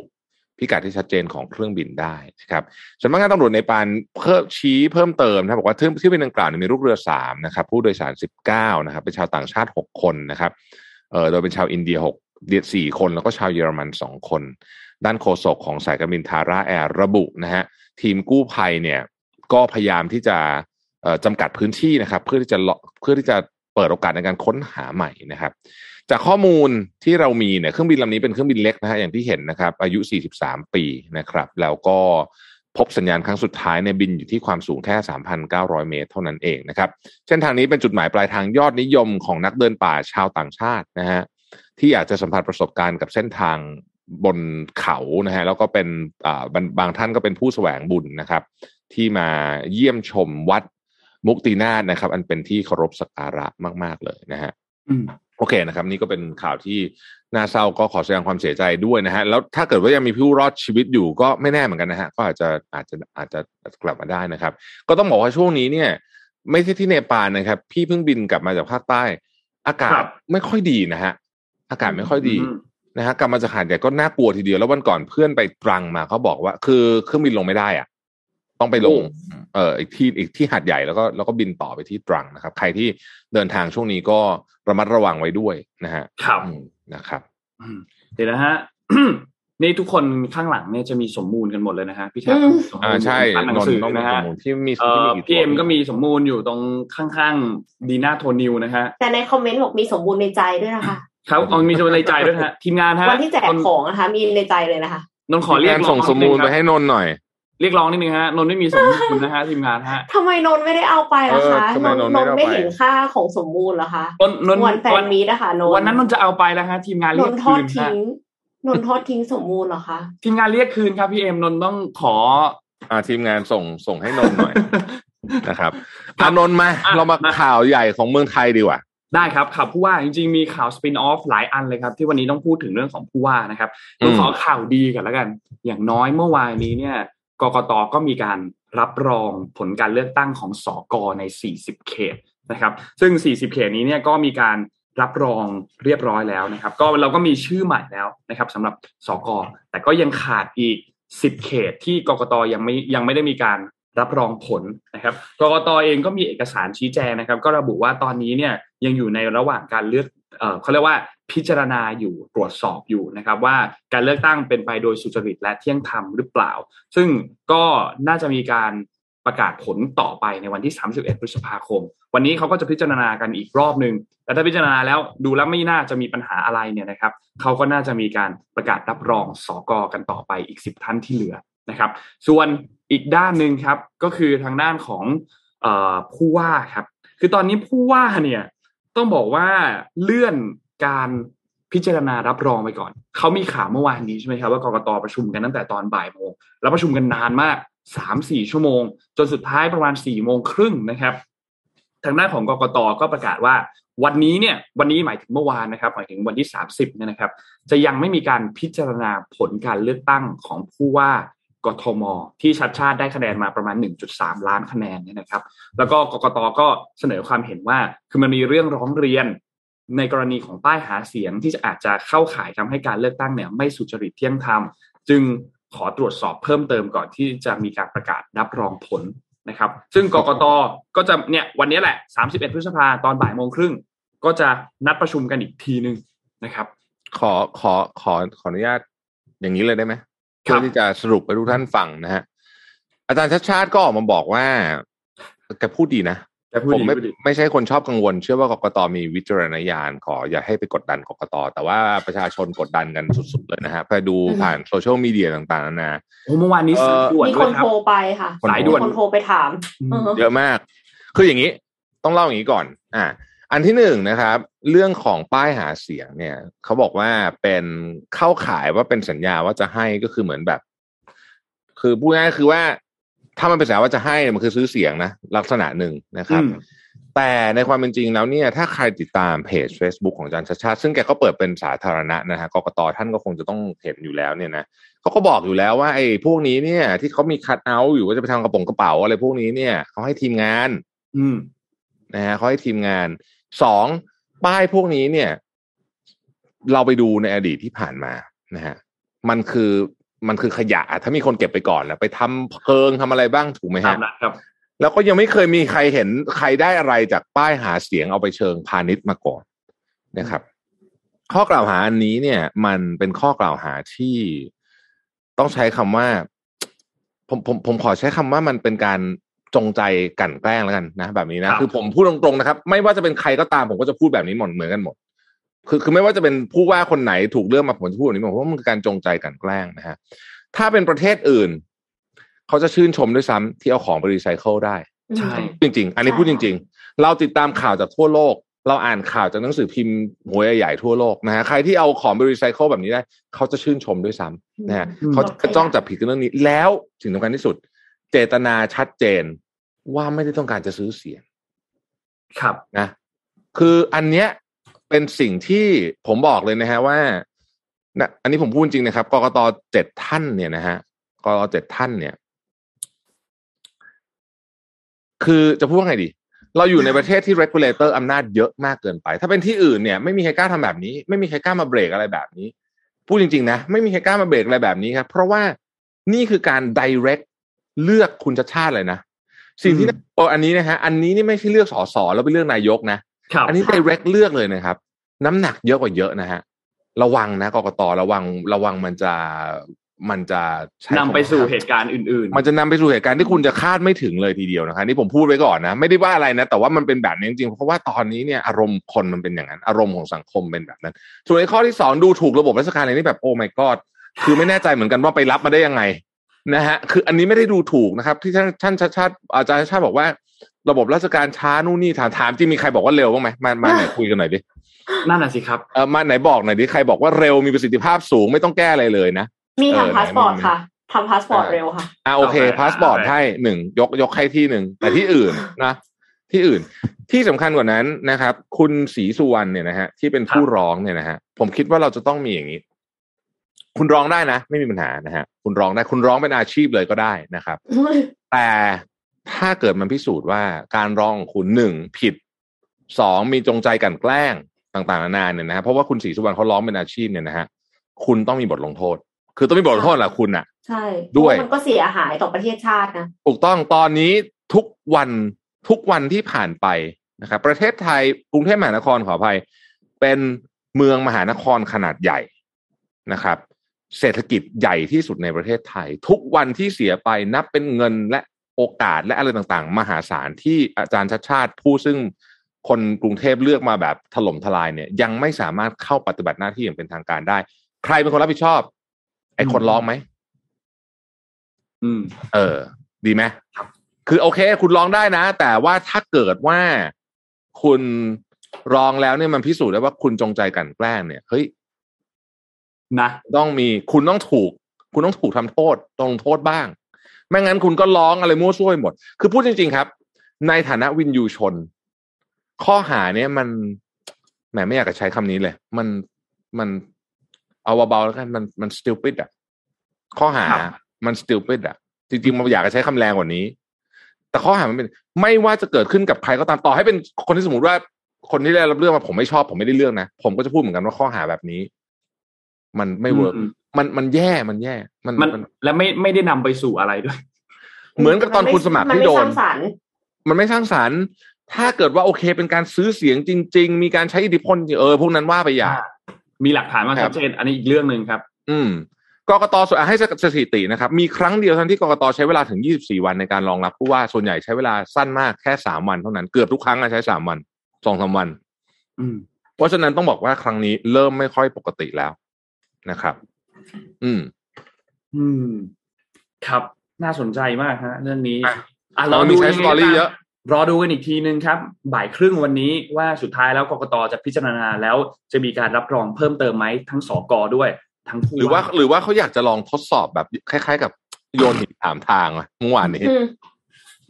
พิกัดที่ชัดเจนของเครื่องบินได้นะครับสำนักงานตำรวจในปานเพิ่มชี้เพิ่มเติมนะบอกว่าที่ที่เป็นดังกล่าวมีลูกเรือสามนะครับผู้โดยสารสิบเก้านะครับเป็นชาวต่างชาติหกคนนะครับเอ่อโดยเป็นชาวอินเดียหกเดียสี่คนแล้วก็ชาวเยอรมันสองคน ด้านโฆษกของสายการบินทาร่าแอร์ระบุนะฮะทีมกู้ภัยเนี่ยก็พยายามที่จะจำกัดพื้นที่นะครับเพื่อที่จะเพื่อที่จะเปิดโอกาสในการค้นหาใหม่นะครับ จากข้อมูลที่เรามีเนี่ยเครื่องบินลำนี้เป็นเครื่องบินเล็กนะฮะอย่างที่เห็นนะครับ อายุ 43 ปีนะครับ แล้วก็พบสัญญาณครั้งสุดท้ายในบินอยู่ที่ความสูงแค่ 3,900 เมตร เท่านั้นเองนะครับ เส้นทางนี้เป็นจุดหมายปลายทางยอดนิยมของนักเดินป่าชาวต่างชาตินะฮะที่อยากจะสัมผัสประสบการณ์กับเส้นทางบนเขานะฮะแล้วก็เป็นอ่าบางบางท่านก็เป็นผู้แสวงบุญนะครับ ที่มาเยี่ยมชมวัดมุกตินาถนะครับ อันเป็นที่เคารพสักการะมาก ๆ เลยนะฮะ โอเคนะครับ นี่ก็เป็นข่าวที่น่าเศร้าก็ขอแสดงความเสียใจด้วยนะฮะแล้วถ้าเกิดว่ายังมีผู้รอดชีวิตอยู่ก็ไม่แน่เหมือนกันนะฮะก็อาจจะอาจจะอาจจะกลับมาได้นะครับ ก็ต้องบอกว่าช่วงนี้เนี่ย ไม่ใช่ที่เนปาลนะครับ พี่เพิ่งบินกลับมาจากภาคใต้ อากาครัศบไม่ค่อยดีนะฮะอากาศไม่ค่อยดีอืมนะฮะกลับมาจากหาดใหญ่ก็น่ากลัวทีเดียวแล้ววันก่อนเพื่อนไปตรังมาเขาบอกว่า คือเครื่องบินลงไม่ได้อะ ต้องไปลงเอ่ออีกที่อีกที่หาดใหญ่แล้วก็แล้วก็บินต่อไปที่ตรังนะครับ ใครที่เดินทางช่วงนี้ก็ระมัดระวังไว้ด้วยนะฮะครับอืมนะครับอืมเดี๋ยวนะฮะนี่ทุกคนข้างหลังเนี่ยจะมีสมมูลกันหมดเลยนะฮะพี่แท็บอืมสมมูลอ่าใช่อ่านหนันงนสือท์ต้องมีนะสฮะมุนที่มีเอ่ที่มีอกี่พี่เอ็มตัวก็มีสมมูลอยู่ตรงข้างๆดีน่าโทนิวนะฮะแต่ในคอมเมนต์บอกมีสมบูรณ์ในใจด้วยนะคะครับเอามีสมในใจด้วยนะฮะทีมงานฮะวันที่แจกนนท์ของนะคะมีในใจเลยนะคะนนท์ขอเรียกการร้อส่งสมูลไปให้นิดนึงครับนนท์หน่อย เรียกร้องนิดนึงฮะนนท์ไม่มีสมมูลนะฮะทีมงานฮะทำไมนนท์ไม่ได้เอาไปล่ะคะเออทำไมนนนนท์ท์ไม่นได้นเอาท์ไม่ไปเห็นค่าของสมบูรณ์เหรอคะนนท์นนท์วันแฟนมีนะคะนนท์วันนั้นนนท์จะเอาไปแล้วฮะทีมงานนเรียกนท์ทคือดนทิ้ฮะงนนท์ทอดทิ้งสมบูรณ์เหรอคะทีมงานเรียกคืนครับพี่เอ็มนนท์ต้องขอ อ่าทีมงานส่งส่งให้นนท์หน่อยนะครับครับอานนท์มาอะเรามามาข่าวใหญ่ของเมืองไทยดีกว่าได้ครับข่าวผู้ว่าจริงๆมีข่าวสปินออฟหลายอันเลยครับที่วันนี้ต้องพูดถึงเรื่องของผู้ว่านะครับอืมต้องขอข่าวดีกันแล้วกัน อย่างน้อยเมื่อวานนี้เนี่ย กกตก็มีการรับรองผลการเลือกตั้งของสอกใน 40 เขตนะครับ ซึ่ง 40 เขตนี้เนี่ยก็มีการรับรองเรียบร้อยแล้วนะครับ ก็เราก็มีชื่อใหม่แล้วนะครับสำหรับสอกแต่ก็ยังขาดอีก 10 เขตที่กกตยังไม่ยังไม่ได้มีการรับรองผลนะครับกกตเองก็มีเอกสารชี้แจงนะครับ ก็ระบุว่าตอนนี้เนี่ยยังอยู่ในระหว่างการเลือก เขาเรียกว่าพิจารณาอยู่ตรวจสอบอยู่นะครับ ว่าการเลือกตั้งเป็นไปโดยสุจริตและเที่ยงธรรมหรือเปล่า ซึ่งก็น่าจะมีการประกาศผลต่อไปในวันที่ 31 พฤษภาคม วันนี้เขาก็จะพิจารณากันอีกรอบหนึ่งแต่ถ้าพิจารณาแล้วดูแล้วไม่น่าจะมีปัญหาอะไรเนี่ยนะครับเขาก็น่าจะมีการประกาศรับรองสอกอกันต่อไปอีก 10 ท่านที่เหลือนะครับ ส่วนอีกด้านหนึ่งครับก็คือทางด้านของออผู้ว่าครับ คือตอนนี้ผู้ว่าเนี่ย ต้องบอกว่าเลื่อนการพิจารณารับรองไปก่อน เขามีข่าวเมื่อวานนี้ใช่ไหมครับว่ากรกตประชุมกันตั้งแต่ตอนบ่ายโมง แล้วประชุมกันนานมากสามสี่ชั่วโมง จนสุดท้ายประมาณสี่โมงครึ่งนะครับ ทางด้านของกรกตก็ประกาศว่า วันนี้เนี่ย วันนี้หมายถึงเมื่อวานนะครับ หมายถึงวันที่สามสิบเนี่ยนะครับ จะยังไม่มีการพิจารณาผลการเลือกตั้งของผู้ว่า กทม ที่ชัดชาติได้คะแนนมาประมาณ 1.3 ล้านคะแนนเนี่ยนะครับ แล้วก็กกตก็เสนอความเห็นว่า คือมันมีเรื่องร้องเรียนในกรณีของป้ายหาเสียงที่จะอาจจะเข้าข่ายทำให้การเลือกตั้งเนี่ยไม่สุจริตเที่ยงธรรม จึงขอตรวจสอบเพิ่มเติมก่อนที่จะมีการประกาศรับรองผลนะครับ ซึ่งกกตก็จะเนี่ยวันนี้แหละ 31 พฤษภาตอนบ่ายโมงครึ่งก็จะนัดประชุมกันอีกทีหนึ่งนะครับ ขอขอขอขออนุญาตอย่างนี้เลยได้ไหม เพื่อบที่จะสรุปไปทุกท่านฟังนะฮะอาจารย์ชัดชาติก็ออกมาบอกว่าแกพูดดีนะแต่พูดผมดีไม่พูดดีไม่ใช่คนชอบกังวล เชื่อว่ากกตมีวิจารณญาณขออย่าให้ไปกดดันกกตแต่ว่าประชาชนกดดันกันสุดๆเลยนะฮะไปดูอืมผ่านโซเชียลมีเดียต่างๆนานาโอ้เมื่อวานนี้เอ่อสายด่วนมีด้ควยนครัโทบรไปค่ะสายด่วนมีคนโทรไปถามอืมเออเยอะมาก คืออย่างนี้ ต้องเล่าอย่างนี้ก่อน อ่า อันที่หนึ่งนะครับ เรื่องของป้ายหาเสียงเนี่ยเขาบอกว่าเป็นเข้าขายว่าเป็นสัญญาว่าจะให้ก็คือเหมือนแบบ คือพูดง่ายๆคือว่า ถ้ามันเป็นสัญญาว่าจะให้มันคือซื้อเสียงนะลักษณะหนึ่งนะครับอืมแต่ในความเป็นจริงแล้วเนี่ย ถ้าใครติดตามเพจ Facebook ของอาจารย์ชาติชาติซึ่งแกก็เปิดเป็นสาธารณะนะฮะกกตท่านก็คงจะต้องเห็นอยู่แล้วเนี่ยนะเขาก็บอกอยู่แล้วว่าไอ้พวกนี้เนี่ย ที่เขามีคัดเอาท์อยู่ว่าจะไปทำกระโป๋องกระเป๋าอะไรพวกนี้เนี่ยเขาให้ทีมงาน อืมนะฮะเขาให้ทีมงาน สองป้ายพวกนี้เนี่ย เราไปดูในอดีตที่ผ่านมานะฮะมันคือมันคือขยะ ถ้ามีคนเก็บไปก่อนแล้วไปทำเพลิงทำอะไรบ้างถูกไหมตาฮะมนั้นครับ แล้วก็ยังไม่เคยมีใครเห็นใครได้อะไรจากป้ายหาเสียงเอาไปเชิงพาณิชย์มาก่อนนะครับ ข้อกล่าวหาอันนี้เนี่ย มันเป็นข้อกล่าวหาที่ต้องใช้คำว่า ผมผมผมขอใช้คำว่ามันเป็นการ จงใจกลั่นแกล้งแล้วกันนะ แบบนี้นะครับคือผมพูดตรงๆนะครับ ไม่ว่าจะเป็นใครก็ตามผมก็จะพูดแบบนี้หมดเหมือนกันหมด คือคือไม่ว่าจะเป็นผู้ว่าคนไหนถูกเลือกมาผมจะพูดแบบนี้หมดเพราะว่ามันคือการจงใจกลั่นแกล้งนะฮะถ้าเป็นประเทศอื่น เขาจะชื่นชมด้วยซ้ำที่เอาของไปรีไซเคิลได้ใช่จริง ๆ อันนี้พูดจริง ๆ เราติดตามข่าวจากทั่วโลก เราอ่านข่าวจากหนังสือพิมพ์หัวใหญ่ๆทั่วโลกนะฮะใครที่เอาของไปรีไซเคิลแบบนี้ได้ เขาจะชื่นชมด้วยซ้ำนะฮะอืมเขาจะจ้องจับผิดกันเรื่องนี้แล้วสิ่งสำคัญที่สุด เจตนาชัดเจนว่าไม่ได้ต้องการจะซื้อเสียง ครับนะ คืออันเนี้ยเป็นสิ่งที่ผมบอกเลยนะฮะว่านะอันนี้ผมพูดจริงนะครับกกตเจ็ดท่านเนี่ยนะฮะกกตเจ็ดท่านเนี่ย คือจะพูดว่าไงดี เราอยู่ในประเทศที่ regulator อำนาจเยอะมากเกินไป ถ้าเป็นที่อื่นเนี่ย ไม่มีใครกล้าทำแบบนี้ ไม่มีใครกล้ามาเบรกอะไรแบบนี้ พูดจริง ๆ นะ ไม่มีใครกล้ามาเบรกอะไรแบบนี้ครับ เพราะว่านี่คือการ direct เลือกคุณชัดชาติเลยนะ สิ่งที่อืมน่าโอ้อันนี้นะฮะอันนี้นี่ไม่ใช่เลือกสสแล้วไปเลือกนายกนะครับอันนี้ direct เลือกเลยนะครับ น้ำหนักเยอะกว่าเยอะนะฮะระวังนะกกตระวังระวังมันจะมันจะใช้นำไปสู่คำว่าเหตุการณ์อื่นมันจะนำไปสู่เหตุการณ์ที่คุณจะคาดไม่ถึงเลยทีเดียวนะคะนี่ผมพูดไว้ก่อนนะ ไม่ได้ว่าอะไรนะ แต่ว่ามันเป็นแบบนี้จริงๆเพราะว่าตอนนี้เนี่ยอารมณ์คนมันเป็นอย่างนั้น อารมณ์ของสังคมเป็นแบบนั้น ส่วนในข้อที่สองดูถูกระบบราชการอะไรนี่แบบโอ้ my god คือไม่แน่ใจเหมือนกันว่าไปรับมาได้ยังไง นะฮะคืออันนี้ไม่ได้ดูถูกนะครับ ที่ท่านท่านชาติชาติอาจารย์ชาติชาติบอกว่า ระบบราชการช้านู่นนี่ถามถามจริงมีใครบอกว่าเร็วบ้างไหมมามาไหนคุยกันหน่อยดิๆนั่นน่ะสิครับเออมาไหนบอกหน่อยดิใครบอกว่าเร็วมีประสิทธิภาพสูงไม่ต้องแก้อะไรเลยนะมีเออทำพาสปอร์ตไหนมีค่ะทำพาสปอร์ตเร็วค่ะอ่าโอเคเอาไปพาสปอร์ตเอาไปให้หนึ่งยกยกให้ที่หนึ่งแต่ที่อื่นนะที่อื่นที่สำคัญกว่านั้นนะครับ คุณศรีสุวรรณเนี่ยนะฮะที่เป็นผู้ร้องเนี่ยนะฮะผมคิดว่าเราจะต้องมีอย่างนี้ คุณร้องได้นะ ไม่มีปัญหานะฮะคุณร้องได้คุณร้องเป็นอาชีพเลยก็ได้นะครับ แต่ถ้าเกิดมันพิสูจน์ว่าการร้องของคุณหนึ่งผิดสองมีจงใจกลันแกล้งต่างๆนานาเนี่ยนะฮะเพราะว่าคุณศรีสุวรรณเขาร้องเป็นอาชีพเนี่ยนะฮะคุณต้องมีบทลงโทษ คือต้องมีบทลงโทษแหละคุณอะ ใช่ด้วยเพราะมันก็เสียหายต่อประเทศชาตินะถูกต้องตอนนี้ทุกวันทุกวันที่ผ่านไปนะครับ ประเทศไทยกรุงเทพมหานครขออภัย เป็นเมืองมหานครขนาดใหญ่นะครับ เศรษฐกิจใหญ่ที่สุดในประเทศไทย ทุกวันที่เสียไปนับเป็นเงินและโอกาสและอะไรต่างๆ มหาศาลที่อาจารย์ชัดชาติผู้ซึ่งคนกรุงเทพเลือกมาแบบถล่มทลายเนี่ย ยังไม่สามารถเข้าปฏิบัติหน้าที่อย่างเป็นทางการได้ ใครเป็นคนรับผิดชอบ ไอ้คนร้องไหมอืม เออ ดีไหมคือโอเค คุณร้องได้นะ แต่ว่าถ้าเกิดว่าคุณร้องแล้วเนี่ยมันพิสูจน์ได้ว่าคุณจงใจกลันแกล้งเนี่ยเฮ้ย นะต้องมีคุณต้องถูก คุณต้องถูกทำโทษต้องลงโทษบ้าง ไม่งั้นคุณก็ร้องอะไรมั่วซั่วไปหมด คือพูดจริง ๆ ครับ ในฐานะวินยูชน ข้อหาเนี่ยมันแหมไม่อยากจะใช้คำนี้เลย มันมันเอาเบาๆแล้วกันมันมัน stupid อะข้อหาครับมัน stupid อะจริงๆมันอยากจะใช้คำแรงกว่านี้ แต่ข้อหามันเป็น ไม่ว่าจะเกิดขึ้นกับใครก็ตามต่อให้เป็นคนที่สมมติว่าคนที่ได้รับเรื่องมาผมไม่ชอบผมไม่ได้เรื่องนะ ผมก็จะพูดเหมือนกันว่าข้อหาแบบนี้ มันไม่ work อืมมันมันแย่มันแย่ มันมันมันและไม่ไม่ได้นำไปสู่อะไรด้วย เหมือนกับตอนคุณสมัครที่โดนมันนไม่สร้างสรรค์มันไม่สร้างสรรค์ ถ้าเกิดว่าโอเคเป็นการซื้อเสียงจริง ๆ มีการใช้อิทธิพลจริงเออพวกนั้นว่าไปอย่างมีหลักฐานมาครัชับดเจนอันนี้อีกเรื่องหนึ่งครับ อืมกกตส่วนอะให้สถิตินะครับ มีครั้งเดียวเท่านั้นที่กกตใช้เวลาถึง 24 วันในการรองรับผู้ว่าส่วนใหญ่ใช้เวลาสั้นมากแค่ 3 วันเท่านั้นเกือบทุกครั้งอะใช้ 3 วันสองสามวันอืมเพราะฉะนั้นต้องบอกว่าครั้งนี้เริ่มไม่ค่อยปกติแล้ว นะครับ อืม อืม ครับน่าสนใจมากฮะเรื่องนี้อะอะเรามีใช้ยังไงสตอรี่ก็ตามเยอะรอดูกันอีกทีนึงครับ บ่ายครึ่งวันนี้ว่าสุดท้ายแล้วกกตจะพิจารณาแล้วจะมีการรับรองเพิ่มเติมไหมทั้งสกด้วย ทั้งผู้หรือว่า หรือว่าเขาอยากจะลองทดสอบแบบคล้าย ๆ กับโยนหินถามทางอะเมื่อวานนี้อืม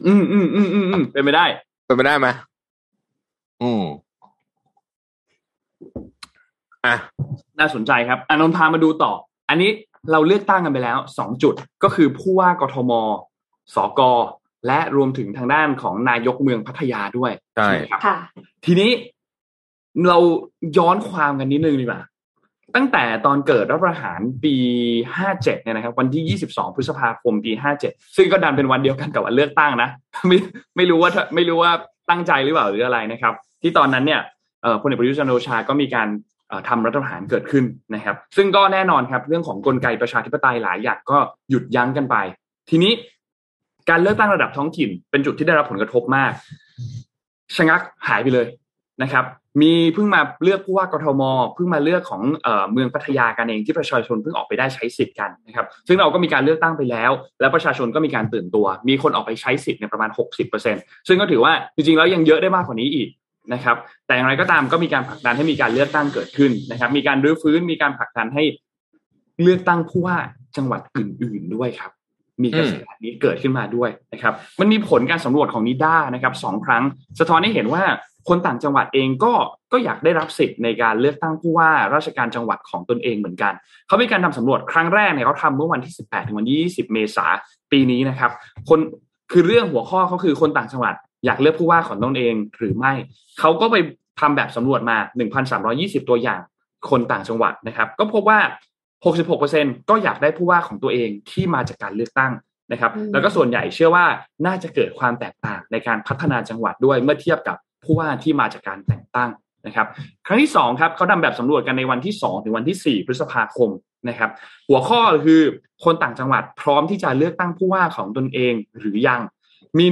อืมอืมอืมอืมอืมเป็นไปได้ เป็นไปได้ไหมอืม อะน่าสนใจครับอานนท์พามาดูต่อ อันนี้เราเลือกตั้งกันไปแล้วสองจุดก็คือผู้ว่ากทม สก และรวมถึงทางด้านของนายกเมืองพัทยาด้วยใช่ไหมครับค่ะทีนี้เราย้อนความกันนิดนึงดีกว่าตั้งแต่ตอนเกิดรัฐประหารปี57เนี่ยนะครับวันที่22พฤษภาคมปี57ซึ่งก็ดันเป็นวันเดียวกันกับวันเลือกตั้งนะไม่ไม่รู้ว่าไม่รู้ว่าตั้งใจหรือเปล่าหรืออะไรนะครับ ที่ตอนนั้นเนี่ยเอ่อพลเอกประยุทธ์จันทร์โอชาก็มีการเอ่อ ทำรัฐประหารเกิดขึ้นนะครับ ซึ่งก็แน่นอนครับ เรื่องของกลไกประชาธิปไตยหลายอย่างก็หยุดยั้งกันไป ทีนี้การเลือกตั้งระดับท้องถิ่น เป็นจุดที่ได้รับผลกระทบมากชะงักหายไปเลยนะครับ มีเพิ่งมาเลือกผู้ว่ากทมเพิ่งมาเลือกของเมืองพัทยากันเองที่ประชาชนเพิ่งออกไปได้ใช้สิทธิ์กันนะครับ ซึ่งเราก็มีการเลือกตั้งไปแล้ว แล้วประชาชนก็มีการตื่นตัว มีคนออกไปใช้สิทธิ์ในยประมาณ 60%ซึ่งก็ถือว่าจริงๆแล้วยังเยอะได้มากกว่านี้อีก นะครับ แต่อย่างไรก็ตามก็มีการผลักดันให้มีการเลือกตั้งเกิดขึ้นนะครับ มีการรื้อฟื้น มีการผลักดันให้เลือกตั้งผู้ว่าจังหวัดอื่น ๆด้วยครับ มีกระแสนี้เกิดขึ้นมาด้วยนะครับ มันมีผลการสำรวจของนิด้านะครับสองครั้ง สะท้อนให้เห็นว่าคนต่างจังหวัดเองก็ก็อยากได้รับสิทธิ์ในการเลือกตั้งผู้ว่าราชการจังหวัดของตนเองเหมือนกัน เขามีการทำสำรวจครั้งแรกเนี่ยเขาทำเมื่อวันที่ 18 ถึงวันที่ 20 เมษาปีนี้นะครับ คนคือเรื่องหัวข้อเขาคือคนต่างจังหวัด อยากเลือกผู้ว่าของตนเองหรือไม่เขาก็ไปทำแบบสำรวจมา 1,320 ตัวอย่างคนต่างจังหวัดนะครับ ก็พบว่า 66%ก็อยากได้ผู้ว่าของตัวเองที่มาจากการเลือกตั้งนะครับอืมแล้วก็ส่วนใหญ่เชื่อว่าน่าจะเกิดความแตกต่างในการพัฒนาจังหวัดด้วยเมื่อเทียบกับผู้ว่าที่มาจากการแต่งตั้งนะครับ ครั้งที่สองครับเขาทำแบบสำรวจกันในวันที่สองถึงวันที่สี่พฤษภาคมนะครับ หัวข้อคือคนต่างจังหวัดพร้อมที่จะเลือกตั้งผู้ว่าของตนเองหรือยัง มี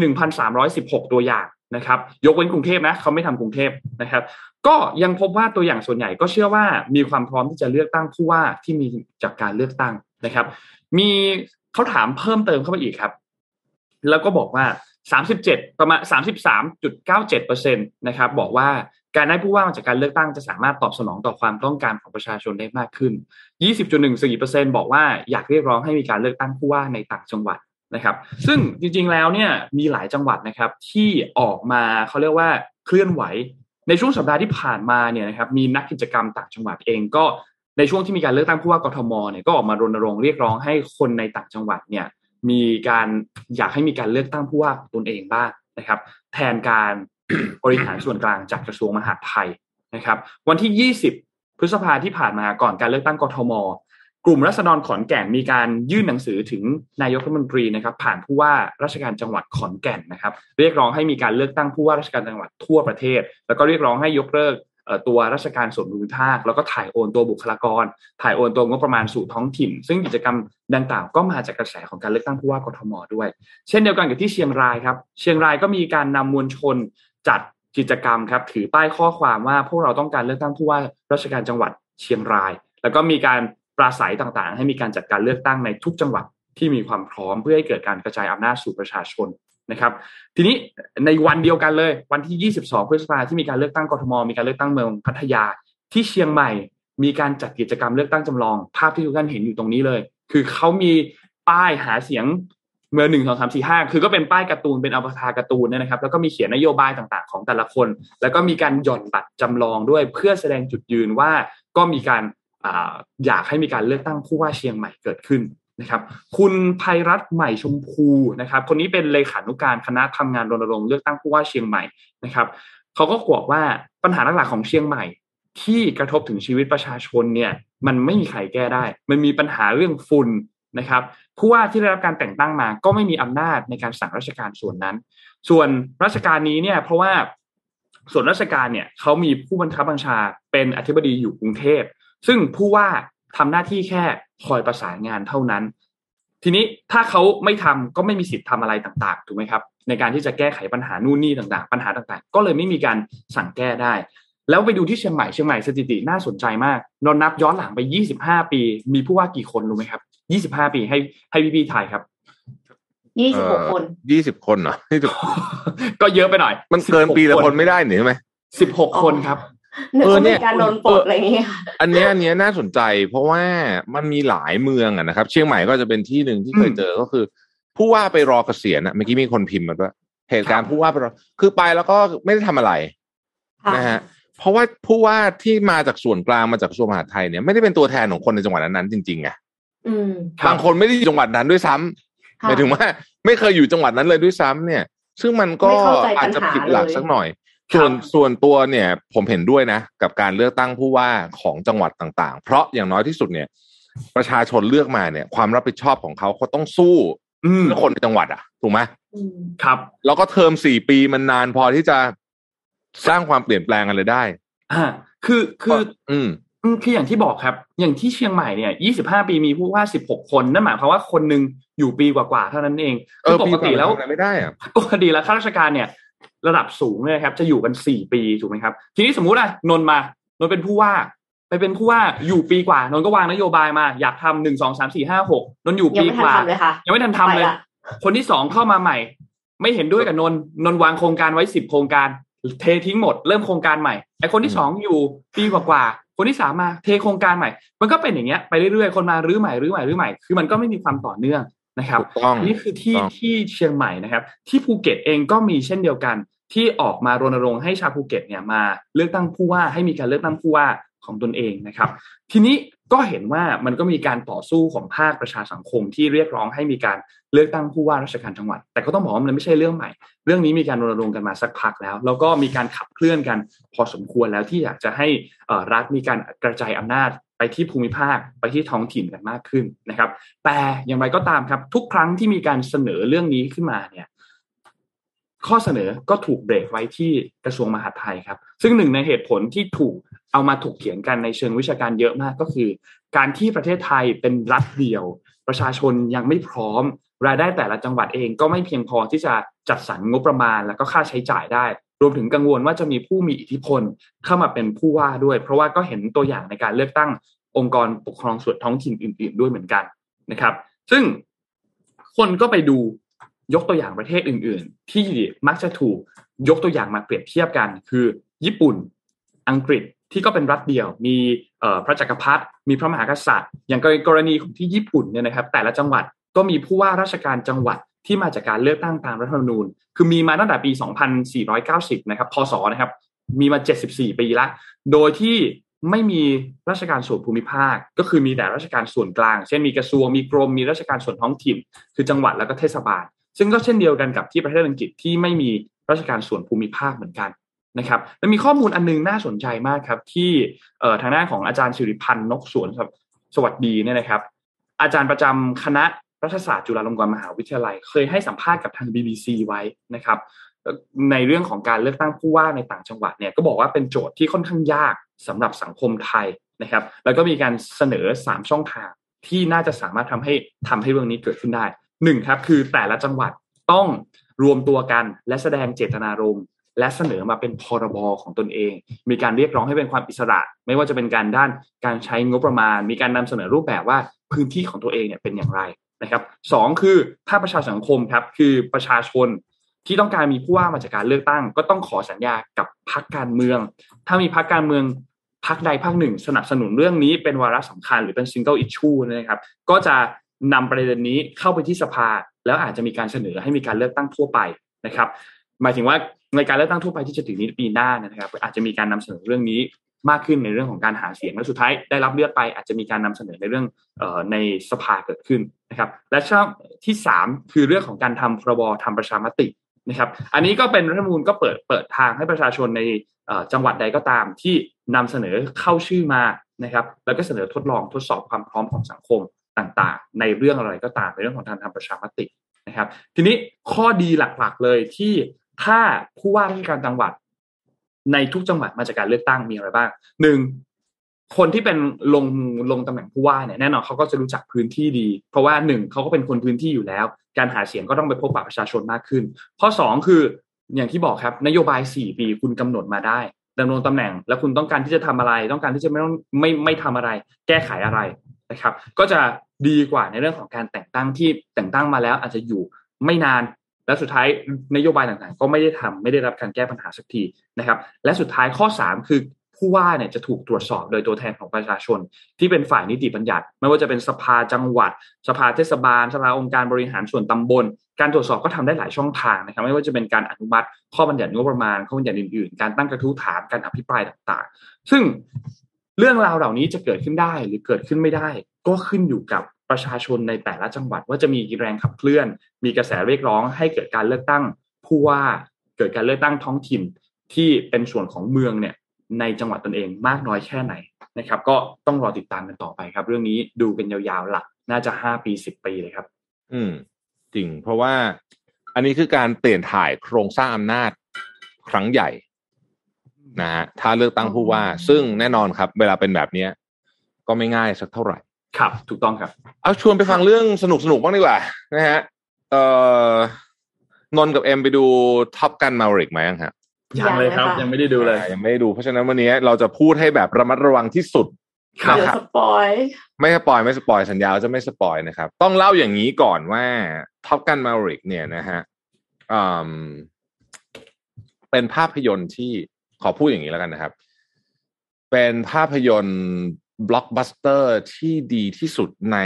1,316 ตัวอย่างนะครับ ยกเว้นกรุงเทพนะเขาไม่ทำกรุงเทพนะครับ ก็ยังพบว่าตัวอย่างส่วนใหญ่ก็เชื่อว่ามีความพร้อมที่จะเลือกตั้งผู้ว่าที่มีจากการเลือกตั้งนะครับ มีเขาถามเพิ่มเติมเข้าไปอีกครับ แล้วก็บอกว่า 37 ประมาณ 33.97%นะครับ บอกว่าการได้ผู้ว่ามาจากการเลือกตั้งจะสามารถตอบสนองต่อความต้องการของประชาชนได้มากขึ้น 20.14%บอกว่าอยากเรียกร้องให้มีการเลือกตั้งผู้ว่าในต่างจังหวัด นะครับ ซึ่งจริงๆแล้วเนี่ยมีหลายจังหวัดนะครับที่ออกมาเขาเรียกว่าเคลื่อนไหว ในช่วงสัปดาห์ที่ผ่านมาเนี่ยนะครับมีนักกิจกรรมต่างจังหวัดเองก็ในช่วงที่มีการเลือกตั้งผู้ว่ากทมเนี่ยก็ออกมารณรงค์เรียกร้องให้คนในต่างจังหวัดเนี่ยมีการอยากให้มีการเลือกตั้งผู้ว่าตนเองบ้างนะครับ แทนการบริหารส่วนกลางจากกระทรวงมหาดไทยนะครับ วันที่ 20 พฤษภาที่ผ่านมาก่อนการเลือกตั้งกทม กลุ่มรัษฎรขอนแก่นมีการยื่นหนังสือถึงนายกรัฐมนตรีนะครับ ผ่านผู้ว่าราชการจังหวัดขอนแก่นนะครับ เรียกร้องให้มีการเลือกตั้งผู้ว่าราชการจังหวัดทั่วประเทศ แล้วก็เรียกร้องให้ยกเลิกตัวราชการส่วนภูมิภาคแล้วก็ถ่ายโอนตัวบุคลากร ถ่ายโอนตัวงบประมาณสู่ท้องถิ่น ซึ่งกิจกรรมดังกล่าวก็มาจากกระแสของการเลือกตั้งผู้ว่ากทมด้วย เช่นเดียวกันกับที่เชียงรายครับ เชียงรายก็มีการนำมวลชนจัดกิจกรรมครับ ถือป้ายข้อความว่าพวกเราต้องการเลือกตั้งผู้ว่าราชการจังหวัดเชียงราย แล้วก็มีการ ปราศัยต่างๆ ให้มีการจัดการเลือกตั้งในทุกจังหวัดที่มีความพร้อมเพื่อให้เกิดการกระจายอำนาจสู่ประชาชนนะครับ ทีนี้ในวันเดียวกันเลย วันที่ 22 พฤษภาที่มีการเลือกตั้งกรทม มีการเลือกตั้งเมืองพัทยา ที่เชียงใหม่ มีการจัดกิจกรรมเลือกตั้งจำลอง ภาพที่ทุกท่านเห็นอยู่ตรงนี้เลย คือเขามีป้ายหาเสียงเมื่อหนึ่งสองสามสี่ห้าคือก็เป็นป้ายการ์ตูนเป็นอวตารการ์ตูนเนี่ยนะครับ แล้วก็มีเขียนนโยบายต่างๆ ของแต่ละคน แล้วก็มีการหย่อนบัตรจำลองด้วยเพื่อแสดงจุดยืนว่าก็มีการ อยากให้มีการเลือกตั้งผู้ว่าเชียงใหม่เกิดขึ้นนะครับ คุณภัยรัตใหม่ชมพูนะครับ คนนี้เป็นเลขานุการคณะทำงานรณรงค์เลือกตั้งผู้ว่าเชียงใหม่นะครับเขาก็บอกว่าปัญหาหลักๆของเชียงใหม่ ที่กระทบถึงชีวิตประชาชนเนี่ยมันไม่มีใครแก้ได้ มันมีปัญหาเรื่องฝุ่นนะครับผู้ว่าที่ได้รับการแต่งตั้งมา ก็ไม่มีอำนาจในการสั่งราชการส่วนนั้น ส่วนราชการนี้เนี่ยเพราะว่าส่วนราชการเนี่ยเขามีผู้บัญคับบัญชาเป็นอธิบดีอยู่กรุงเทพ ซึ่งผู้ว่าทำหน้าที่แค่คอยประสานงานเท่านั้น ทีนี้ถ้าเขาไม่ทำก็ไม่มีสิทธิ์ทำอะไรต่างๆถูกไหมครับ ในการที่จะแก้ไขปัญหานู่นนี่ต่างๆ ปัญหาต่างๆ ก็เลยไม่มีการสั่งแก้ได้ แล้วไปดูที่เชียงใหม่เชียงใหม่สถิติน่าสนใจมากนอนนับย้อนหลังไป 25 ปี มีผู้ว่ากี่คนรู้ไหมครับ 25 ปีให้ให้พี่พี่ทายครับยี่สิบหกคนยี่สิบคนเหรอก็เยอะไปหน่อย มันเกินปีละคนไม่ได้หนิใช่ไหมสิบหกคนครับ เออเนี่ยการโดนปลดอะไรเงี้ยอันนี้อันนี้น่าสนใจ เพราะว่ามันมีหลายเมืองอะนะครับ เชียงใหม่ก็จะเป็นที่หนึ่งที่เคยเจอก็คือ ผู้ว่าไปรอเกษียณอะเมื่อกี้มีคนพิมพ์มาด้วยเหตุการณ์ผู้ว่าไปรอคือไปแล้วก็ไม่ได้ทำอะไรนะฮะเพราะว่าผู้ว่าที่มาจากส่วนกลางมาจากกระทรวงมหาดไทยเนี่ยไม่ได้เป็นตัวแทนของคนในจังหวัดนั้นๆจริงๆไงบางคนไม่ได้อยู่จังหวัดนั้นด้วยซ้ำหมายถึงว่า ไม่เคยอยู่จังหวัดนั้นเลยด้วยซ้ำเนี่ย ซึ่งมันก็อาจจะผิดหลักสักหน่อย ส่วนส่วนตัวเนี่ย ผมเห็นด้วยนะ กับการเลือกตั้งผู้ว่าของจังหวัดต่าง ๆ เพราะอย่างน้อยที่สุดเนี่ย ประชาชนเลือกมาเนี่ย ความรับผิดชอบของเขาเขาต้องสู้เพื่อคนในจังหวัดอะถูกไหมครับ แล้วก็เทอมสี่ปีมันนานพอที่จะสร้างความเปลี่ยนแปลงอะไรได้ อ่า คือคือ อืมคืออย่างที่บอกครับ อย่างที่เชียงใหม่เนี่ยยี่สิบห้าปีมีผู้ว่าสิบหกคน นั่นหมายความว่าคนหนึ่งอยู่ปีกว่าๆเท่านั้นเองคือปกติแล้วไม่ได้อะปกติแล้วข้าราชการเนี่ย ระดับสูงเลยครับ จะอยู่กันสี่ปีถูกไหมครับ ทีนี้สมมุติอะนนมานนเป็นผู้ว่าไปเป็นผู้ว่าอยู่ปีกว่านนก็วางนโยบายมา อยากทำหนึ่งสองสามสี่ห้าหกนนอยู่ปีกว่ายังไม่ทันทำเลย คนที่สองเข้ามาใหม่ ไม่เห็นด้วยกับนนนนวางโครงการไว้สิบโครงการ เททิ้งหมดเริ่มโครงการใหม่ไอคนที่สองอยู่ปีกว่าคนที่สามมาเทโครงการใหม่ มันก็เป็นอย่างเงี้ยไปเรื่อยๆ คนมารื้อใหม่รื้อใหม่รื้อใหม่ คือมันก็ไม่มีความต่อเนื่อง นะครับนี่คือที่ที่เชียงใหม่นะครับ ที่ภูเก็ตเองก็มีเช่นเดียวกัน ที่ออกมารณรงค์ให้ชาวภูเก็ตเนี่ยมาเลือกตั้งผู้ว่าให้มีการเลือกตั้งผู้ว่าของตนเองนะครับ ทีนี้ก็เห็นว่ามันก็มีการต่อสู้ของภาคประชาสังคมที่เรียกร้องให้มีการเลือกตั้งผู้ว่าราชการจังหวัด แต่ก็ต้องบอกว่ามันไม่ใช่เรื่องใหม่ เรื่องนี้มีการรณรงค์กันมาสักพักแล้ว แล้วก็มีการขับเคลื่อนกันพอสมควรแล้วที่อยากจะให้รัฐมีการกระจายอำนาจ ไปที่ภูมิภาคไปที่ท้องถิ่นกันมากขึ้นนะครับ แต่อย่างไรก็ตามครับ ทุกครั้งที่มีการเสนอเรื่องนี้ขึ้นมาเนี่ย ข้อเสนอก็ถูกเบรกไว้ที่กระทรวงมหาดไทยครับ ซึ่งหนึ่งในเหตุผลที่ถูกเอามาถกเถียงกันในเชิงวิชาการเยอะมากก็คือ การที่ประเทศไทยเป็นรัฐเดียว ประชาชนยังไม่พร้อม รายได้แต่ละจังหวัดเองก็ไม่เพียงพอที่จะจัดสรรงบประมาณ แล้วก็ค่าใช้จ่ายได้ รวมถึงกังวลว่าจะมีผู้มีอิทธิพลเข้ามาเป็นผู้ว่าด้วย เพราะว่าก็เห็นตัวอย่างในการเลือกตั้งองค์กรปกครองส่วนท้องถิ่นอื่น ๆ ด้วยเหมือนกันนะครับ ซึ่งคนก็ไปดูยกตัวอย่างประเทศอื่น ๆ ที่มักจะถูกยกตัวอย่างมาเปรียบเทียบกัน คือญี่ปุ่นอังกฤษที่ก็เป็นรัฐเดียว มีพระจักรพรรดิมีพระมหากษัตริย์ อย่างกรณีของที่ญี่ปุ่นเนี่ยนะครับ แต่ละจังหวัดก็มีผู้ว่าราชการจังหวัด ที่มาจากการเลือกตั้งตามรัฐธรรมนูญ คือมีมาตั้งแต่ปี 2490 นะครับ พศ นะครับ มีมา 74 ปีละ โดยที่ไม่มีราชการส่วนภูมิภาค ก็คือมีแต่ราชการส่วนกลาง เช่นมีกระทรวง มีกรม มีราชการส่วนท้องถิ่น คือจังหวัดแล้วก็เทศบาล ซึ่งก็เช่นเดียวกันกับที่ประเทศอังกฤษที่ไม่มีราชการส่วนภูมิภาคเหมือนกันนะครับและมีข้อมูลอันนึงน่าสนใจมากครับ ที่ทางด้าของอาจารย์สิริพันธ์นกสวนสวัสดีเนี่ยนะครับ อาจารย์ประจำคณะ รัฐศาสตร์จุฬาลงกรณ์มหาวิทยาลัย เคยให้สัมภาษณ์กับทาง BBC ไว้นะครับ ในเรื่องของการเลือกตั้งผู้ว่าในต่างจังหวัดเนี่ยก็บอกว่าเป็นโจทย์ที่ค่อนข้างยากสำหรับสังคมไทยนะครับ แล้วก็มีการเสนอ 3 ช่องทางที่น่าจะสามารถทำให้ทำให้เรื่องนี้เกิดขึ้นได้หนึ่งครับคือแต่ละจังหวัดต้องรวมตัวกันและแสดงเจตนารมณ์และเสนอมาเป็นพรบของตนเอง มีการเรียกร้องให้เป็นความอิสระ ไม่ว่าจะเป็นการด้านการใช้งบประมาณ มีการนำเสนอรูปแบบว่าพื้นที่ของตัวเองเนี่ยเป็นอย่างไร นะครับสองคือภาคประชาสังคมครับคือประชาชนที่ต้องการมีผู้ว่ามาจากการเลือกตั้ง ก็ต้องขอสัญญากับพรรคการเมือง ถ้ามีพรรคการเมืองพรรคใดพรรคหนึ่ง สนับสนุนเรื่องนี้เป็นวาระสำคัญหรือเป็น single issue นะครับ ก็จะนำประเด็นนี้เข้าไปที่สภา แล้วอาจจะมีการเสนอให้มีการเลือกตั้งทั่วไปนะครับ หมายถึงว่าในการเลือกตั้งทั่วไปที่จะถึงนี้ปีหน้านะครับ อาจจะมีการนำเสนอเรื่องนี้ มากขึ้นในเรื่องของการหาเสียงและสุดท้ายได้รับเลือกไปอาจจะมีการนำเสนอในเรื่องออในสภาเกิดขึ้นนะครับ และช่องที่สามคือเรื่องของการทำพรบทำประชามตินะครับ อันนี้ก็เป็นรัฐธรรมนูญก็เปิดเปิดทางให้ประชาชนในจังหวัดใดก็ตามที่นำเสนอเข้าชื่อมานะครับ แล้วก็เสนอทดลองทดสอบความพร้อมของสังคมต่างๆ ในเรื่องอะไรก็ตามในเรื่องของการทำประชามตินะครับ ทีนี้ข้อดีหลักๆเลยที่ถ้าผู้ว่าราชการจังหวัด ในทุกจังหวัดมาจากการเลือกตั้งมีอะไรบ้างหนึ่งคนที่เป็นลงลงตำแหน่งผู้ว่าเนี่ยแน่นอนเขาก็จะรู้จักพื้นที่ดี เพราะว่าหนึ่งเขาก็เป็นคนพื้นที่อยู่แล้ว การหาเสียงก็ต้องไปพบปะประชาชนมากขึ้น ข้อสองคืออย่างที่บอกครับนโยบายสี่ปีคุณกำหนดมาได้ดำรงตำแหน่ง แล้วคุณต้องการที่จะทำอะไร ต้องการที่จะไม่ต้องไม่ไม่ทำอะไร แก้ไขอะไรนะครับ ก็จะดีกว่าในเรื่องของการแต่งตั้งที่แต่งตั้งมาแล้วอาจจะอยู่ไม่นาน และสุดท้ายนโยบายต่างๆ ก็ไม่ได้ทำไม่ได้รับการแก้ปัญหาสักทีนะครับ และสุดท้ายข้อ 3 คือผู้ว่าเนี่ยจะถูกตรวจสอบโดยตัวแทนของประชาชน ที่เป็นฝ่ายนิติบัญญัติ ไม่ว่าจะเป็นสภาจังหวัด สภาเทศบาล สภาองค์การบริหารส่วนตำบล การตรวจสอบก็ทำได้หลายช่องทางนะครับ ไม่ว่าจะเป็นการอนุมัติ ข้อบัญญัติงบประมาณข้อบัญญัติอื่นๆ การตั้งกระทู้ถามการอภิปรายต่างๆ ซึ่งเรื่องราวเหล่านี้จะเกิดขึ้นได้หรือเกิดขึ้นไม่ได้ ก็ขึ้นอยู่กับ ประชาชนในแต่ละจังหวัดว่าจะมีแรงขับเคลื่อน มีกระแสเรียกร้อง ให้เกิดการเลือกตั้งผู้ว่าเกิดการเลือกตั้งท้องถิ่นที่เป็นส่วนของเมืองเนี่ยในจังหวัดตนเองมากน้อยแค่ไหนนะครับ ก็ต้องรอติดตามกันต่อไปครับ เรื่องนี้ดูกันยาวๆหลักน่าจะห้าปีสิบปีเลยครับ อืม จริง เพราะว่าอันนี้คือการเปลี่ยนถ่ายโครงสร้างอำนาจครั้งใหญ่นะฮะถ้าเลือกตั้งผู้ว่า ซึ่งแน่นอนครับ เวลาเป็นแบบเนี้ยก็ไม่ง่ายสักเท่าไหร่ ครับถูกต้องครับ เอาชวนไปฟังเรื่องสนุกสนุกบ้างดีกว่านะฮะเอ่อนนท์กับเอ็มไปดู Top Gun Maverick ไหมยังฮะยังเลยครับ ยังไม่ได้ดูเลยยังไม่ได้ดูเพราะฉะนั้นวันนี้เราจะพูดให้แบบระมัดระวังที่สุดครับเดี๋ยว spoil ไม่ spoil ไม่ spoil สัญญาว่าจะไม่ spoil นะครับ ต้องเล่าอย่างนี้ก่อนว่าTop Gun Maverick เนี่ยนะฮะอืมเป็นภาพยนตร์ที่ขอพูดอย่างนี้แล้วกันนะครับ เป็นภาพยนตร์บล็อกบัสเตอร์ที่ดีที่สุดใน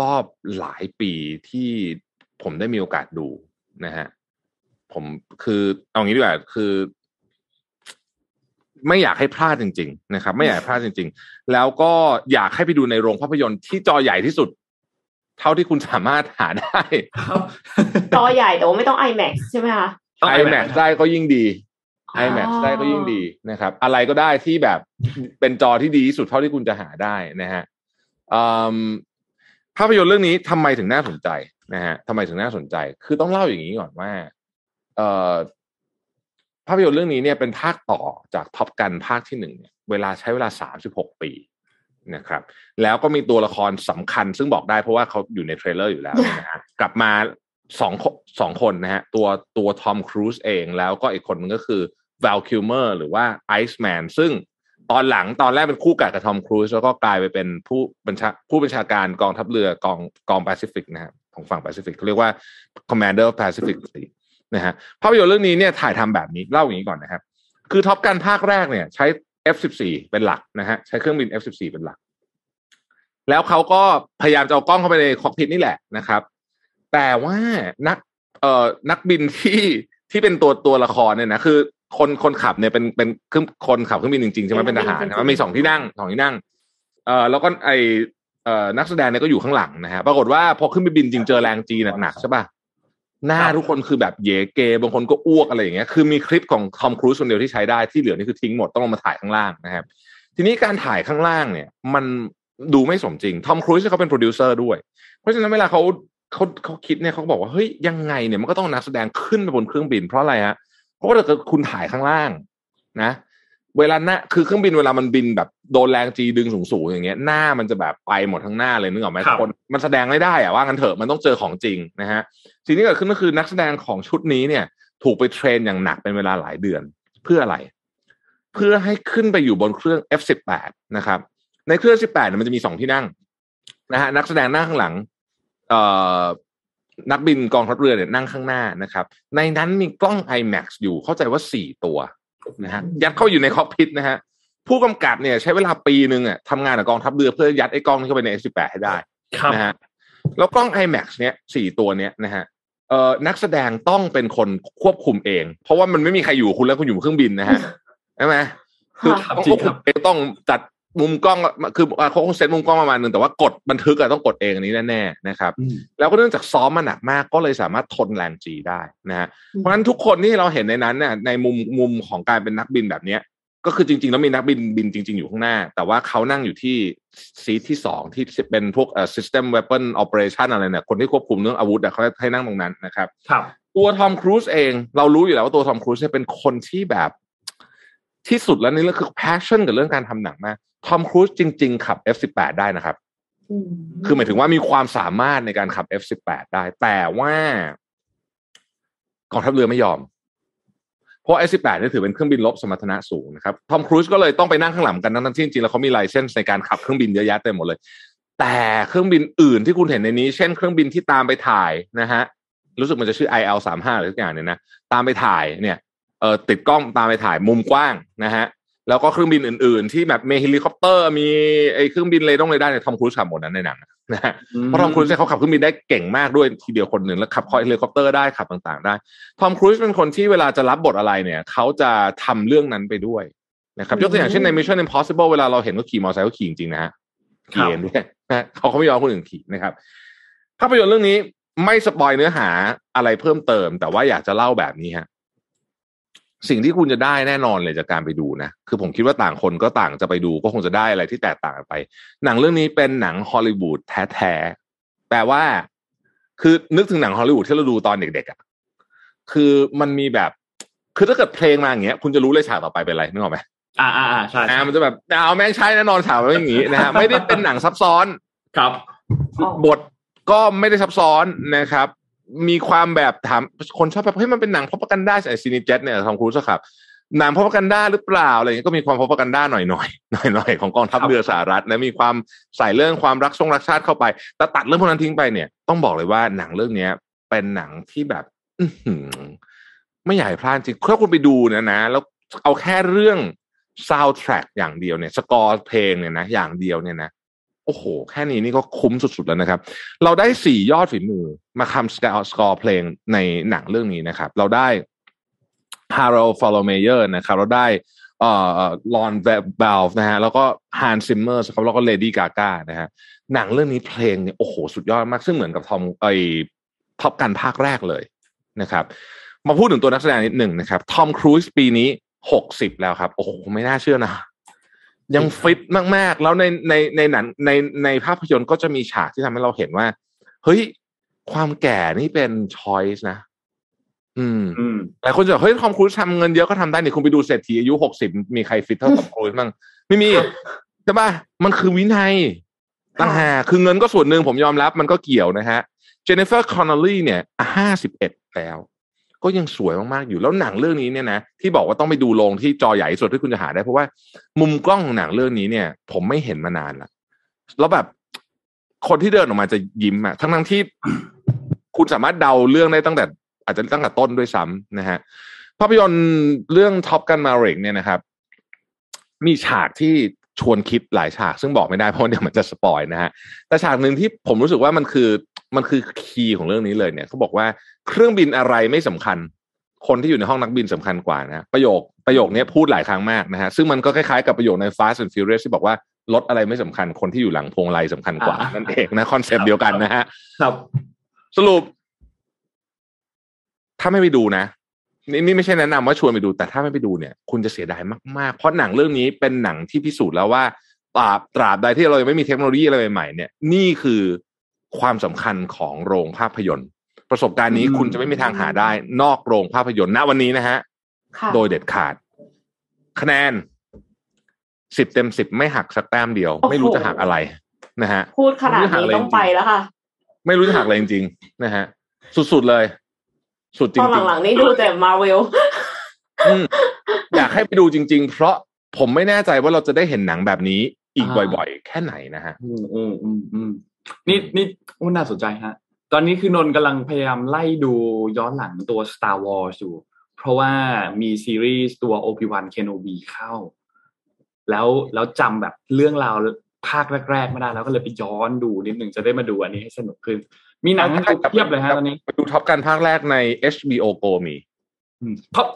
รอบหลายปีที่ผมได้มีโอกาสดูนะฮะผมคือเอางี้ดีกว่าคือ ไม่อยากให้พลาดจริง ๆ นะครับ ไม่อยากให้พลาดจริง ๆ แล้วก็อยากให้ไปดูในโรงภาพยนตร์ที่จอใหญ่ที่สุด เท่าที่คุณสามารถหาได้ครับจอใหญ่แต่ว่าไม่ต้อง IMAX ใช่ไหมคะต้อง iMac ได้ก็ยิ่งดีอ๋อ iMac ได้ก็ยิ่งดีนะครับ อะไรก็ได้ที่แบบเป็นจอที่ดีที่สุดเท่าที่คุณจะหาได้นะฮะอืมภาพยนตร์เรื่องนี้ทำไมถึงน่าสนใจนะฮะทำไมถึงน่าสนใจ คือต้องเล่าอย่างนี้ก่อนว่าเอ่อภาพยนตร์เรื่องนี้เนี่ยเป็นภาคต่อจากท็อปกันภาคที่หนึ่งเนี่ยเวลาใช้เวลาสามสิบหกปีนะครับ แล้วก็มีตัวละครสำคัญ ซึ่งบอกได้เพราะว่าเขาอยู่ใน trailer อยู่แล้วนะฮะกลับมาสองคนสองคนนะฮะตัวตัวทอมครูซเองแล้วก็อีกคนนึงก็คือ v ว l คิวเมอร์หรือว่าไอซ์แมนซึ่งตอนหลังตอนแรกเป็นคู่กัดกับทอมครูซแล้วก็กลายไปเป็นผู้บัญชาผู้บัญชาการกองทัพเรือกองกองแปซิฟิกนะฮะของฝั่งแปซิฟิกเขาเรียกว่า Commander of Pacific นะฮะภาพยนตร์เรื่องนี้เนี่ยถ่ายทำแบบนี้เล่าอย่างนี้ก่อนนะครับ คือท็อปกันภาคแรกเนี่ยใช้ F14 เป็นหลักนะฮะใช้เครื่องบิน F14 เป็นหลัก แล้วเขาก็พยายามจะเอากล้องเข้าไปในคอกพิทนี่แหละนะครับ แต่ว่านักเอ่อนักบินที่ที่เป็นตัวตัวละครเนี่ยนะคือ คนคนขับเนี่ยเป็นเป็นเครื่องคนขับเครื่องบินจริงๆใช่ไหมเป็นทหารนะมันมีสองที่นั่งสองที่นั่ง เอ่อแล้วก็ไอเอ่อนักแสดงเนี่ยก็อยู่ข้างหลังนะฮะปรากฏว่าพอขึ้นไปบินจริงเจอแรงจีหนักๆใช่ป่ะหน้าทุกคนคือแบบเหยเก บางคนก็อ้วกอะไรอย่างเงี้ย คือมีคลิปของทอมครูซคนเดียวที่ใช้ได้ที่เหลือนี่คือทิ้งหมดต้องลงมาถ่ายข้างล่างนะครับ ทีนี้การถ่ายข้างล่างเนี่ย มันดูไม่สมจริงทอมครูซเขาเป็นโปรดิวเซอร์ด้วย เพราะฉะนั้นเวลาเขาเขาเขาคิดเนี่ยเขาบอกว่าเฮ้ยยังไงเนี่ยมันก็ต้องนักแสดงขึ้นไปบนเครื่องบินเพราะอะไรฮะเพ ราะว่าถ้าเกิดคุณถ่ายข้างล่างนะ เวลาหน้าคือเครื่องบินเวลามันบินแบบโดนแรง G ดึงสูงๆอย่างเงี้ยหน้ามันจะแบบไปหมดทั้งหน้าเลยนึกออกไหมครับคนมันแสดงไม่ได้อะว่างั้นเถอะมันต้องเจอของจริงนะฮะสิ่งที่เกิดขึ้นก็คือนักแสดงของชุดนี้เนี่ย ถูกไปเทรนอย่างหนักเป็นเวลาหลายเดือนเพื่ออะไร เพื่อให้ขึ้นไปอยู่บนเครื่อง F18 นะครับ ในเครื่อง 18เนี่ยมันจะมีสองที่นั่งนะฮะนักแสดงนั่งข้างหลัง เอ่อ นักบินกองทัพเรือเนี่ยนั่งข้างหน้านะครับ ในนั้นมีกล้อง IMAX อยู่เข้าใจว่าสี่ตัวนะฮะยัดเข้าอยู่ในคอกพิทนะฮะผู้กำกับเนี่ยใช้เวลาปีหนึ่งอะทำงานกับกองทัพเรือเพื่อยัดไอ้กล้องนี้เข้าไปใน F18 ให้ได้ครับนะฮะแล้วกล้อง IMAX เนี้ยสี่ตัวเนี้ยนะฮะเอ่อนักแสดงต้องเป็นคนควบคุมเอง เพราะว่ามันไม่มีใครอยู่กับคุณแล้วคุณอยู่บนเครื่องบินนะฮะใช่ไหมคือค่ะต้องควบคุมเองต้องจัด มุมกล้องคือเขาคงเซตมุมกล้องประมาณนึงแต่ว่ากดบันทึกอะต้องกดเองอันนี้แน่ๆนะครับอืมแล้วก็เนื่องจากซ้อมมาหนักมากก็เลยสามารถทนแรงจีได้นะฮะเพราะฉะนั้นทุกคนที่เราเห็นในนั้นเนี่ยในมุมมุมของการเป็นนักบินแบบเนี้ย ก็คือจริง ๆ แล้วมีนักบินบินจริง ๆ อยู่ข้างหน้า แต่ว่าเขานั่งอยู่ที่ซีทที่สองที่เป็นพวกเอ่อ system weapon operation อะไรเนี่ยคนที่ควบคุมเรื่องอาวุธอะเขาให้นั่งตรงนั้นนะครับ ครับ ตัวทอมครูซเองเรารู้อยู่แล้วว่าตัวทอมครูซเนี่ยเป็นคนที่แบบ ที่สุดแล้วในเรื่องคือ passion กับเรื่องการทำหนังมากทอมครูซจริง ๆ ขับ F18 ได้นะครับอืมคือหมายถึงว่ามีความสามารถในการขับ F18 ได้ แต่ว่ากองทัพเรือไม่ยอม เพราะ F18 เนี่ยถือเป็นเครื่องบินรบสมรรถนะสูงนะครับทอมครูซก็เลยต้องไปนั่งข้างหลังกันทั้งๆที่จริงๆแล้วเขามีไลเซนส์ในการขับเครื่องบินเยอะแยะเต็มหมดเลย แต่เครื่องบินอื่นที่คุณเห็นในนี้ เช่นเครื่องบินที่ตามไปถ่ายนะฮะรู้สึกมันจะชื่อ IL สามห้าอะไรทุกอย่างเนี่ยนะตามไปถ่ายเนี่ย เออติดกล้องตามไปถ่ายมุมกว้างนะฮะแล้วก็เครื่องบินอื่น ๆ ที่แบบมีเฮลิคอปเตอร์ มีไอ้เครื่องบินเรดงเรดาร์เนี่ยทอมครูซขับหมดนั้นในหนังนะฮะเพราะทอมครูซเนี่ยเขาขับเครื่องบินได้เก่งมากด้วยทีเดียวคนหนึ่งแล้วขับเฮลิคอปเตอร์ได้ขับต่างๆ ได้ทอมครูซเป็นคนที่เวลาจะรับบทอะไรเนี่ยเขาจะทำเรื่องนั้นไปด้วยนะครับยกตัวอย่างเช่นใน Mission Impossible เวลาเราเห็นเขาขี่มอเตอร์ไซค์เขาขี่จริงๆนะฮะขี่เองด้วยนะฮะเขาเขาไม่ยอมคนอื่นขี่นะครับภาพยนตร์เรื่องนี้ไม่สปอยเนื้อหาอะไรเพิ่มเติม แต่ว่าอยากจะเล่าแบบนี้ฮะ สิ่งที่คุณจะได้แน่นอนเลยจากการไปดูนะ คือผมคิดว่าต่างคนก็ต่างจะไปดูก็คงจะได้อะไรที่แตกต่างกันไป หนังเรื่องนี้เป็นหนังฮอลลีวูดแท้ๆแปลว่า คือนึกถึงหนังฮอลลีวูดที่เราดูตอนเด็กๆอะคือมันมีแบบ คือถ้าเกิดเพลงมาอย่างเงี้ย คุณจะรู้เลยฉากต่อไปเป็นอะไรนึกออกไหมอ่าอ่าอ่าใช่อ่ามันจะแบบเอาแม่งใช่แน่นอนฉากมันเป็นอย่างงี้นะฮะไม่ได้เป็นหนังซับซ้อนครับบทก็ไม่ได้ซับซ้อนนะครับ มีความแบบถามคนชอบแบบเฮ้ยมันเป็นหนังพ r o ปกันด้าไอซีนิเจ็ตเนี่ยทอมครูซครับหนังพ r o ปกันด้าหรือเปล่าอะไรเงี้ยก็มีความพ r o ปกันด้าหน่อยหน่อยหน่อยหน่อยของกองทัพเรือสหรัฐนะมีความใส่เรื่องความรักทรงรักชาติเข้าไปแต่ตัดเรื่องพวกนั้นทิ้งไปเนี่ย ต้องบอกเลยว่าหนังเรื่องเนี้ย เป็นหนังที่แบบไม่ให้พลาดจริงถ้าคุณไปดูเนี่ยนะ แล้วเอาแค่เรื่องซาว d t ทร็กอย่างเดียวเนี่ย สกอร์เพลงเนี่ยนะ อย่างเดียวเนี่ยนะ โอ้โห แค่นี้นี่ก็คุ้มสุดๆแล้วนะครับ เราได้สี่ยอดฝีมือมาคำสกอร์สกอร์เพลงในหนังเรื่องนี้นะครับ เราได้ Harold f a l l o m a y e r นะครับ เราได้เอ่อลอนเบลฟ์นะฮะแล้วก็ฮานซิมเมอร์ครับแล้วก็เลดี้กาก้านะฮะหนังเรื่องนี้เพลงเนี่ยโอ้โห สุดยอดมากซึ่งเหมือนกับทอมไอ Top Gun ภาคแรกเลยนะครับ มาพูดถึงตัวนักแสดงนิดหนึ่งนะครับทอมครูซปีนี้หกสิบแล้วครับ โอ้โห ไม่น่าเชื่อนะ ยังฟิตมากๆ แล้วในในในหนังในในภาพยนตร์ก็จะมีฉากที่ทำให้เราเห็นว่า เฮ้ย ความแก่นี่เป็น choice นะ อืมอืมหลายคนจะบอกเฮ้ยทอมครูซทำเงินเยอะก็ทำได้นี่คุณไปดูเศรษฐีอายุหกสิบมีใครฟิตเท่าทอมครูซบ้างไม่มีใช่ปะมันคือวินัยต่างหากคือเงินก็ส่วนหนึ่งผมยอมรับมันก็เกี่ยวนะฮะเจนนิเฟอร์คอนเนลลี่เนี่ยห้าสิบเอ็ดแล้ว ก็ยังสวยมากๆอยู่แล้วหนังเรื่องนี้เนี่ยนะที่บอกว่าต้องไปดูโรงที่จอใหญ่สุดที่คุณจะหาได้เพราะว่า มุมกล้องของหนังเรื่องนี้เนี่ย ผมไม่เห็นมานานละแล้วแบบคนที่เดินออกมาจะยิ้มอะทั้งทั้งที่คุณสามารถเดาเรื่องได้ตั้งแต่ อาจจะตั้งแต่ต้นด้วยซ้ำนะฮะภาพยนตร์เรื่อง Top Gun Maverick เนี่ยนะครับ มีฉากที่ชวนคิดหลายฉาก ซึ่งบอกไม่ได้เพราะเดี๋ยวมันจะสปอยนะฮะแต่ฉากหนึ่งที่ผมรู้สึกว่ามันคือ มันคือ key ของเรื่องนี้เลยเนี่ยเขาบอกว่าเครื่องบินอะไรไม่สำคัญ คนที่อยู่ในห้องนักบินสำคัญกว่านะฮะประโยคประโยคนี้พูดหลายครั้งมากนะฮะซึ่งมันก็คล้ายๆกับประโยคใน Fast and Furious ที่บอกว่ารถอะไรไม่สำคัญคนที่อยู่หลังพวงมาลัยสำคัญกว่าอ่านั่นั่นเองนะ concept เดียวกันนะฮะครับสรุป ถ้าไม่ไปดูนะนี่นี่ไม่ใช่แนะนำว่าชวนไปดู แต่ถ้าไม่ไปดูเนี่ย คุณจะเสียดายมากๆ เพราะหนังเรื่องนี้เป็นหนังที่พิสูจน์แล้วว่าตราบตราบใดที่เรายังไม่มีเทคโนโลยีอะไรใหม่ๆเนี่ย นี่คือ ความสำคัญของโรงภาพยนตร์ ประสบการณ์นี้อืมคุณจะไม่มีทางหาได้ นอกโรงภาพยนตร์ณวันนี้นะฮะค่ะโดยเด็ดขาด คะแนนสิบเต็มสิบไม่หักสักแต้มเดียวโอ้โหไม่รู้จะหักอะไรนะฮะพูดขนาดนี้ต้องไปแล้วค่ะ ไม่รู้จะหักอะไรจริงๆนะฮะ สุดๆเลย สุดจตอนริงหลังๆนี่ดูแต่มาเวลๆอืมอยากให้ไปดูจริง ๆ เพราะผมไม่แน่ใจว่าเราจะได้เห็นหนังแบบนี้อีกอ่าบ่อย ๆ แค่ไหนนะฮะ อืมอืมอืมอืม นี่นี่โอ้น่าสนใจฮะ ตอนนี้คือนนท์กำลังพยายามไล่ดูย้อนหลังตัว Star Wars อยู่ เพราะว่ามีซีรีส์ตัว Obi-Wan Kenobi เข้า แล้วแล้วจำแบบเรื่องราวภาคแรกๆไม่ได้แล้วก็เลยไปย้อนดูนิดหนึ่งจะได้มาดูอันนี้ให้สนุกขึ้น มีหนังให้ดูเทียบเลยฮะตอนนี้ไปดู Top Gun ภาคแรกใน HBO Go มี Top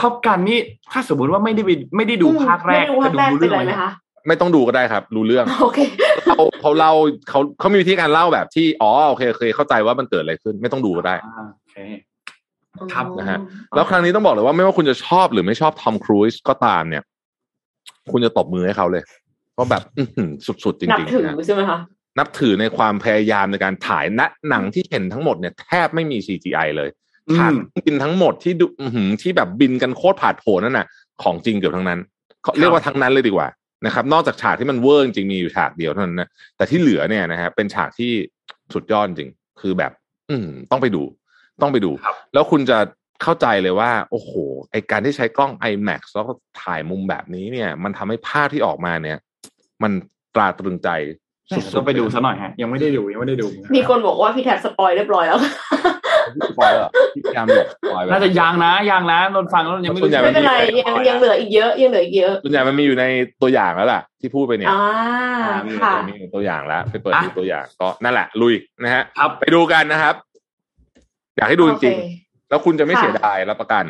Top Gun นี่ถ้าสมมติว่าไม่ได้ไปไม่ได้ดูภาคแรกไม่ดูภาจะคดูแรกรู้เป็เรื่นองไรไหไหมมคะ ไม่ต้องดูก็ได้ครับ รู้เรื่องโอเคเขาเขาเล่าเขาเขามีวิธีการเล่าแบบที่อ๋อโอเคโอเคเข้าใจว่ามันเกิดอะไรขึ้น ไม่ต้องดูก็ได้อ่าโอเคครับนะฮะแล้วครั้งนี้ต้องบอกเลยว่าไม่ว่าคุณจะชอบหรือไม่ชอบทอมครูซก็ตามเนี่ย คุณจะตบมือให้เขาเลยเพราะแบบอื้อหือสุดๆจนับริงถือๆนะใช่ไหมคะนับถือในความพยายามในการถ่ายณหนังที่เห็นทั้งหมดเนี่ยแทบไม่มี CGI เลยอืมฉากบินทั้งหมดที่ดูอื้อหือที่แบบบินกันโคตรผาดโผนนั่นน่ะ ของจริงเกือบทั้งนั้นเขาเรียกว่าทั้งนั้นเลยดีกว่า นะครับ นอกจากฉากที่มันเวอร์จริงๆมีอยู่ฉากเดียวเท่านั้นนะแต่ที่เหลือเนี่ยนะฮะเป็นฉากที่สุดยอดจริง คือแบบ อืมต้องไปดู ต้องไปดูครับแล้วคุณจะเข้าใจเลยว่า โอ้โห ไอการที่ใช้กล้อง IMAX แล้วก็ถ่ายมุมแบบนี้เนี่ย มันทำให้ภาพที่ออกมาเนี่ย มันตราตรึงใจสุดๆ ต้องไปดูซะหน่อยฮะ ยังไม่ได้ดูยังไม่ได้ดู มีคนบอกว่าพี่แท็บ spoil เรียบร้อยแล้ว spoil เหรอพยายามหลบ spoil ไว้น่าจะยังนะยังนะนนท์ฟังแล้วยังไม่ส่วนรู้ใหญ่ไม่เป็นไรจะยังยังเหลืออีกเยอะยังเหลืออีกเยอะส่วนใหญ่มันมีอยู่ในตัวอย่างแล้วล่ะ ที่พูดไปเนี่ยอ่าอ่ามีอยู่ค่ะมีอยู่ในตัวอย่างแล้วไปเปิดดูตัวอย่างก็นั่นแหละ ลุยนะฮะครับไปดูกันนะครับ อยากให้ดูจโอเคริงๆแล้วคุณจะไม่ค่ะเสียดายรับประกัน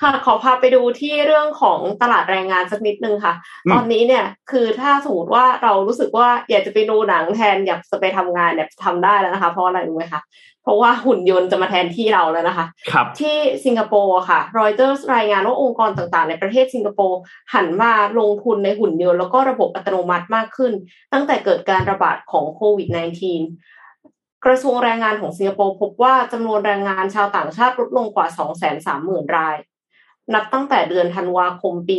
ครับค่ะขอพาไปดูที่เรื่องของตลาดแรงงานสักนิดนึงค่ะอืมตอนนี้เนี่ยคือถ้าสมมติว่าเรารู้สึกว่าอยากจะไปดูหนังแทนอยากจะไปทำงานเนี่ยทำได้แล้วนะคะ เพราะอะไรรู้ไหมคะเพราะว่าหุ่นยนต์จะมาแทนที่เราแล้วนะคะครับที่สิงคโปร์ค่ะรอยเตอร์รายงานว่าองค์กรต่างๆ ในประเทศสิงคโปร์หันมาลงทุนในหุ่นยนต์แล้วก็ระบบอัตโนมัติมากขึ้น ตั้งแต่เกิดการระบาดของโควิด -19 กระทรวงแรงงานของสิงคโปร์พบว่าจำนวนแรงงานชาวต่างชาติลดลงกว่า 230,000 ราย นับตั้งแต่เดือนธันวาคมปี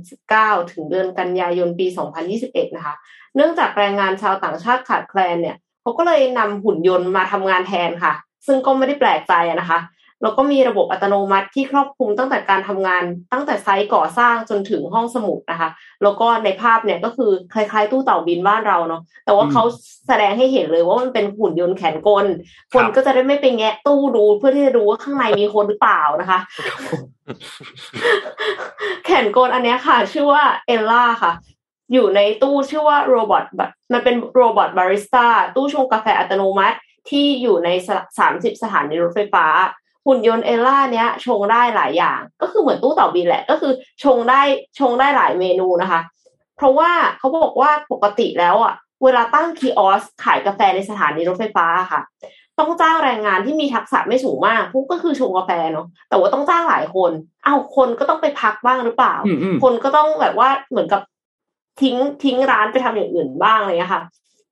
2019 ถึงเดือนกันยายนปี 2021 นะคะ เนื่องจากแรงงานชาวต่างชาติขาดแคลนเนี่ยเขาก็เลยนำหุ่นยนต์มาทำงานแทนค่ะ ซึ่งก็ไม่ได้แปลกใจนะคะ แล้วก็มีระบบอัตโนมัติที่ครอบคลุมตั้งแต่การทำงาน ตั้งแต่ไซต์ก่อสร้างจนถึงห้องสมุดนะคะ แล้วก็ในภาพเนี่ยก็คือคล้ายๆ ตู้เต่าบินบ้านเราเนาะแต่ว่าอืมเขาแสดงให้เห็นเลยว่ามันเป็นหุ่นยนต์แขนกลครับคนก็จะได้ไม่ไปแงะตู้ดูเพื่อที่จะดูว่าข้างในมีคนหรือเปล่านะคะ แขนกลอันเนี้ยค่ะ ชื่อว่า Ella ค่ะอยู่ในตู้ชื่อว่า robot แบบมันเป็น robot baristaตู้ชงกาแฟอัตโนมัติที่อยู่ในสามสิบสถานีรถไฟฟ้า หุ่นยนต์เอลล่าเนี้ยชงได้หลายอย่าง ก็คือเหมือนตู้เต่าบินแหละ ก็คือชงได้ชงได้หลายเมนูนะคะ เพราะว่าเขาบอกว่าปกติแล้วอะ เวลาตั้งคีออสขายกาแฟในสถานีรถไฟฟ้าค่ะ ต้องจ้างแรงงานที่มีทักษะไม่สูงมากพวกก็คือชงกาแฟเนาะแต่ว่าต้องจ้างหลายคนอ้าวคนก็ต้องไปพักบ้างหรือเปล่าอืมอืมคนก็ต้องแบบว่าเหมือนกับทิ้งทิ้งร้านไปทำอย่างอื่นบ้างอะไรเลยค่ะ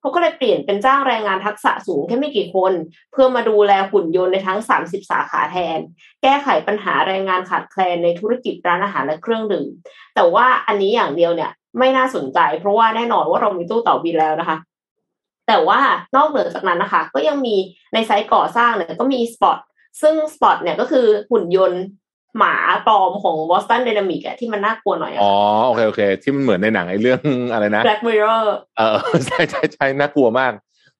เขาก็เลยเปลี่ยนเป็นจ้างแรงงานทักษะสูงแค่ไม่กี่คน เพื่อมาดูแลหุ่นยนต์ในทั้ง 30 สาขาแทน แก้ไขปัญหาแรงงานขาดแคลนในธุรกิจร้านอาหารและเครื่องดื่ม แต่ว่าอันนี้อย่างเดียวเนี่ยไม่น่าสนใจ เพราะว่าแน่นอนว่าเรามีตู้เต่าบินแล้วนะคะ แต่ว่านอกเหนือจากนั้นนะคะ ก็ยังมีในไซต์ก่อสร้างเนี่ยก็มีสปอตซึ่งสปอตเนี่ยก็คือหุ่นยนต์ หมาปลอมของ Boston Dynamics อะที่มันน่ากลัวหน่อยอะอ๋อโอเคโอเค ที่มันเหมือนในหนังไอ้เรื่องอะไรนะ Black Mirror เออใช่ใช่ใช่น่ากลัวมาก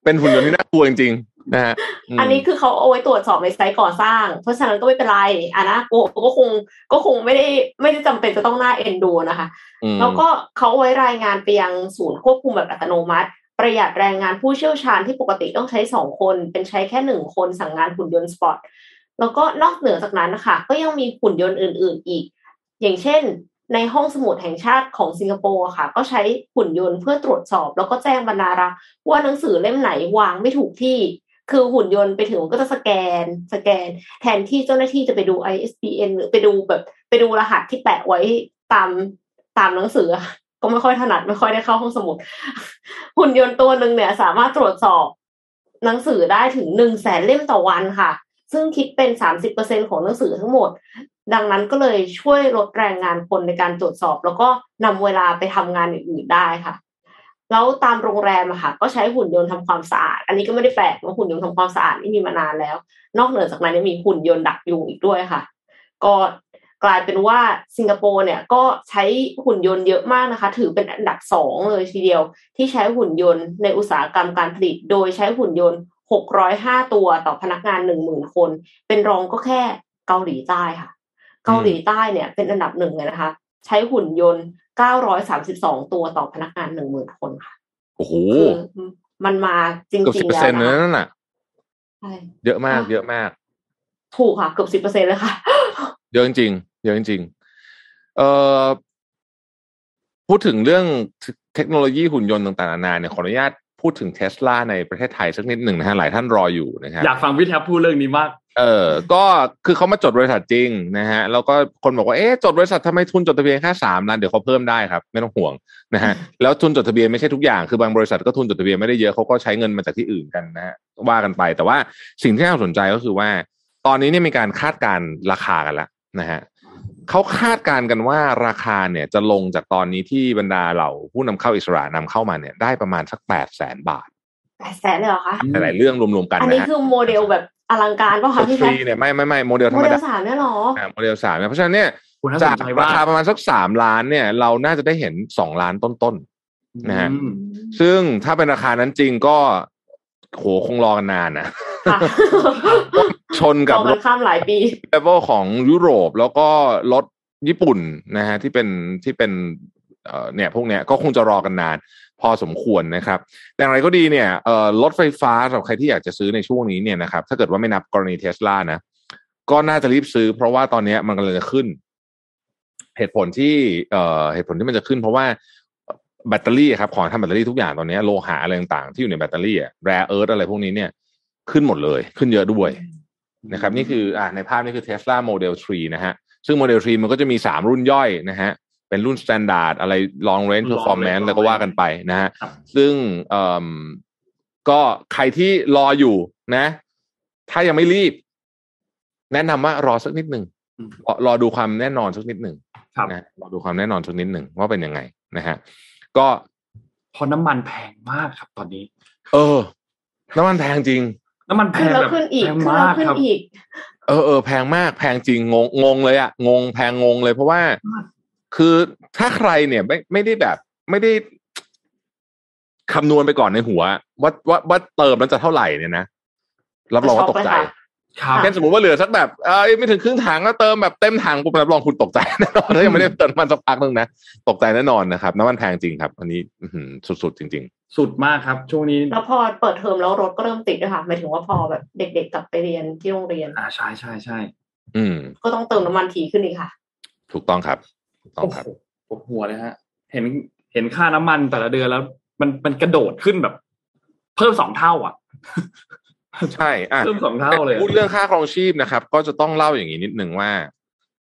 เป็นหุ่นยนต์ที่น่ากลัวจริงๆนะฮะมอันนี้คือเขาเอาไว้ตรวจสอบในไซต์ก่อสร้าง เพราะฉะนั้นก็ไม่เป็นไรอะนะกลัวก็คงก็คงไม่ได้ไม่ได้จำเป็นจะต้องน่าเอ็นดูนะคะอืมแล้วก็เขาเอาไว้รายงานไปยังศูนย์ควบคุมแบบอัตโนมัติประหยัดแรงงานผู้เชี่ยวชาญที่ปกติต้องใช้สองคน เป็นใช้แค่หนึ่งคนสั่งงานหุ่นยนต์สปอต แล้วก็นอกเหนือจากนั้นนะคะก็ยังมีหุ่นยนต์อื่น ๆ อีก อย่างเช่น ในห้องสมุดแห่งชาติของสิงคโปร์ค่ะ ก็ใช้หุ่นยนต์เพื่อตรวจสอบ แล้วก็แจ้งบรรณารักษ์ว่าหนังสือเล่มไหนวางไม่ถูกที่ คือหุ่นยนต์ไปถึงก็จะสแกน สแกน แทนที่เจ้าหน้าที่จะไปดู ISBN หรือไปดูแบบ ไปดูรหัสที่แปะไว้ตามตามหนังสือ ก็ไม่ค่อยถนัดไม่ค่อยได้เข้าห้องสมุด หุ่นยนต์ตัวหนึ่งเนี่ย สามารถตรวจสอบหนังสือได้ถึงหนึ่งแสนเล่มต่อวันค่ะ ซึ่งคิดเป็นสามสิบเปอร์เซ็นของหนังสือทั้งหมด ดังนั้นก็เลยช่วยลดแรงงานคนในการตรวจสอบ แล้วก็นำเวลาไปทำงานอื่นๆได้ค่ะ แล้วตามโรงแรมอะค่ะ ก็ใช้หุ่นยนต์ทำความสะอาด อันนี้ก็ไม่ได้แปลกว่าหุ่นยนต์ทำความสะอาดนี่มีมานานแล้ว นอกเหนือจากนั้นยังมีหุ่นยนต์ดักยุงอีกด้วยค่ะ ก็กลายเป็นว่าสิงคโปร์เนี่ยก็ใช้หุ่นยนต์เยอะมากนะคะ ถือเป็นอันดับสองเลยทีเดียว ที่ใช้หุ่นยนต์ในอุตสาหกรรมการผลิต โดยใช้หุ่นยนต์ 605ตัวต่อพนักงาน10,000คน เป็นรองก็แค่เกาหลีใต้ค่ะ เกาหลีใต้เนี่ยเป็นอันดับหนึ่งเลยนะคะ ใช้หุ่นยนต์เก้าร้อยสามสิบสองตัวต่อพนักงานหนึ่งหมื่นคนค่ะโอ้โหคือมันมาจริงเกือบสิบๆเปอร์แล้เซ็วนต์นะนั่นน่ะใช่เยอะมากอะเยอะมาก ถูกค่ะ เกือบสิบเปอร์เซ็นเลยค่ะ เยอะจริงๆเยอะจริงๆเอ่อพูดถึงเรื่องเทคโนโลยีหุ่นยนต์ต่างๆนานาเนี่ยขออนุญาต พูดถึงเทสลาในประเทศไทยสักนิดหนึ่งนะฮะหลายท่านรออยู่นะครับอยากฟังพี่แท็บพูดเรื่องนี้มาก เออ ก็คือเขามาจดบริษัทจริงนะฮะแล้วก็คนบอกว่าเอ๊ะจดบริษัททำไมทุนจดทะเบียนแค่สามล้านเดี๋ยวเขาเพิ่มได้ครับ ไม่ต้องห่วงนะฮะแล้วทุนจดทะเบียนไม่ใช่ทุกอย่างคือบางบริษัทก็ทุนจดทะเบียนไม่ได้เยอะเขาก็ใช้เงินมาจากที่อื่นกันนะฮะว่ากันไป แต่ว่าสิ่งที่น่าสนใจก็คือว่า ตอนนี้เนี่ยมีการคาดการณ์ราคากันแล้วนะฮะ เขาคาดการณ์กันว่าราคาเนี่ยจะลงจากตอนนี้ที่บรรดาเหล่าผู้นำเข้าอิสระนำเข้ามาเนี่ยได้ประมาณสักแปดแสนบาทแปดแสนเลยเหรอคะหลายๆเรื่องรวมๆกันอันนะนี้ฮะคือโมเดลแบบอลังการป่ะคะพี่ฟแพรีทเนี่ยไม่ไม่ไม่โมเดลธรโมรมเดลดาสามเนี่ยเหรออ่าโมเดลสามเนี่ยเพราะฉะนั้นเนี่ยคุณน่าสจานกใจราว่าคาประมาณสักสามล้านเนี่ย เราน่าจะได้เห็นสองล้านต้นนะฮะอืมๆซึ่งถ้าเป็นราคานั้นจริงก็ โหคงรอกันนานนะค่ะชนกับต่อรกันถข้ามหลายปีเลเวลของยุโรปแล้วก็รถญี่ปุ่นนะฮะที่เป็นที่เป็นเอ่อเนี่ยพวกเนี้ยก็คงจะรอกันนาน พอสมควรนะครับแต่อย่างไรก็ดีเนี่ยเอ่อรถไฟฟ้าสำหรับใครที่อยากจะซื้อในช่วงนี้เนี่ยนะครับถ้าเกิดว่าไม่นับกรณีเทสลานะก็น่าจะรีบซื้อ เพราะว่าตอนเนี้ยมันกำลังจะขึ้น เหตุผลที่เอ่อเหตุผลที่มันจะขึ้น เพราะว่า แบตเตอรี่ครับของทำแบตเตอรี่ทุกอย่างตอนเนี้ยโลหะอะไรต่างๆที่อยู่ในแบตเตอรี่อะแรเอิร์ธอะไรพวกนี้เนี่ย ขึ้นหมดเลย ขึ้นเยอะด้วยนะครับ นี่คืออ่าในภาพนี้คือ Tesla Model 3 นะฮะ ซึ่ง Model 3 มันก็จะมี 3 รุ่นย่อยนะฮะ เป็นรุ่น Standard อะไร Long Range Long Performance Range แล้วก็ว่ากันไปนะฮะครับซึ่งเอ่อก็ใครที่รออยู่นะ ถ้ายังไม่รีบ แนะนำว่ารอสักนิดหนึ่งอืมรอรอดูความแน่นอนสักนิดหนึ่งครับนะรอดูความแน่นอนสักนิดหนึ่งว่าเป็นยังไงนะฮะ ก็เพราะน้ำมันแพงมากครับตอนนี้ เออ น้ำมันแพงจริง น้ำมันแพขึ้นงแล้วแบบขึ้นอีกแพงขึ้นมาแล้วกขึ้นครับอีกเออเออแพงมากแพงจริงงงงงเลยอะงงแพงงงเลยเพราะว่ามากคือถ้าใครเนี่ยไม่ไม่ได้แบบ ไม่ได้คำนวณไปก่อนในหัวว่าว่าว่าเติมแล้วจะเท่าไหร่เนี่ยนะรับรองว่าตกใจจะช็อกเลย ค่ะครับเช่นสมมติว่าเหลือสักแบบเอ้ยไม่ถึงครึ่งถังก็เติมแบบเต็มถังปุ๊บรับรองคุณตกใจแน่นอนถ้ายังไม่ได้เติมน้ำมันสักพักนึงนะตกใจแน่นอนนะครับน้ำมันแพงจริงครับ อันนี้อื้อหือสุดๆจริงสุดมากครับ ช่วงนี้แล้วพอเปิดเทอมแล้วรถก็เริ่มติดด้วยค่ะหมายถึงว่าพอแบบเด็ก ๆ กลับไปเรียนที่โรงเรียนอ่าใช่ใช่ใช่ๆอืม ก็ต้องเติมน้ำมันถี่ขึ้นอีกค่ะ ถูกต้องครับถูกต้องโอ้ครับโหปวดหัวเลยฮะ เห็นเห็นค่าน้ำมันแต่ละเดือนแล้ว มันมันกระโดดขึ้นแบบ เพิ่มสองเท่าอะ ใช่อะเพิ่มสองเท่าเลยอะพูดเรื่องค่าครองชีพนะครับ ก็จะต้องเล่าอย่างนี้นิดหนึ่งว่า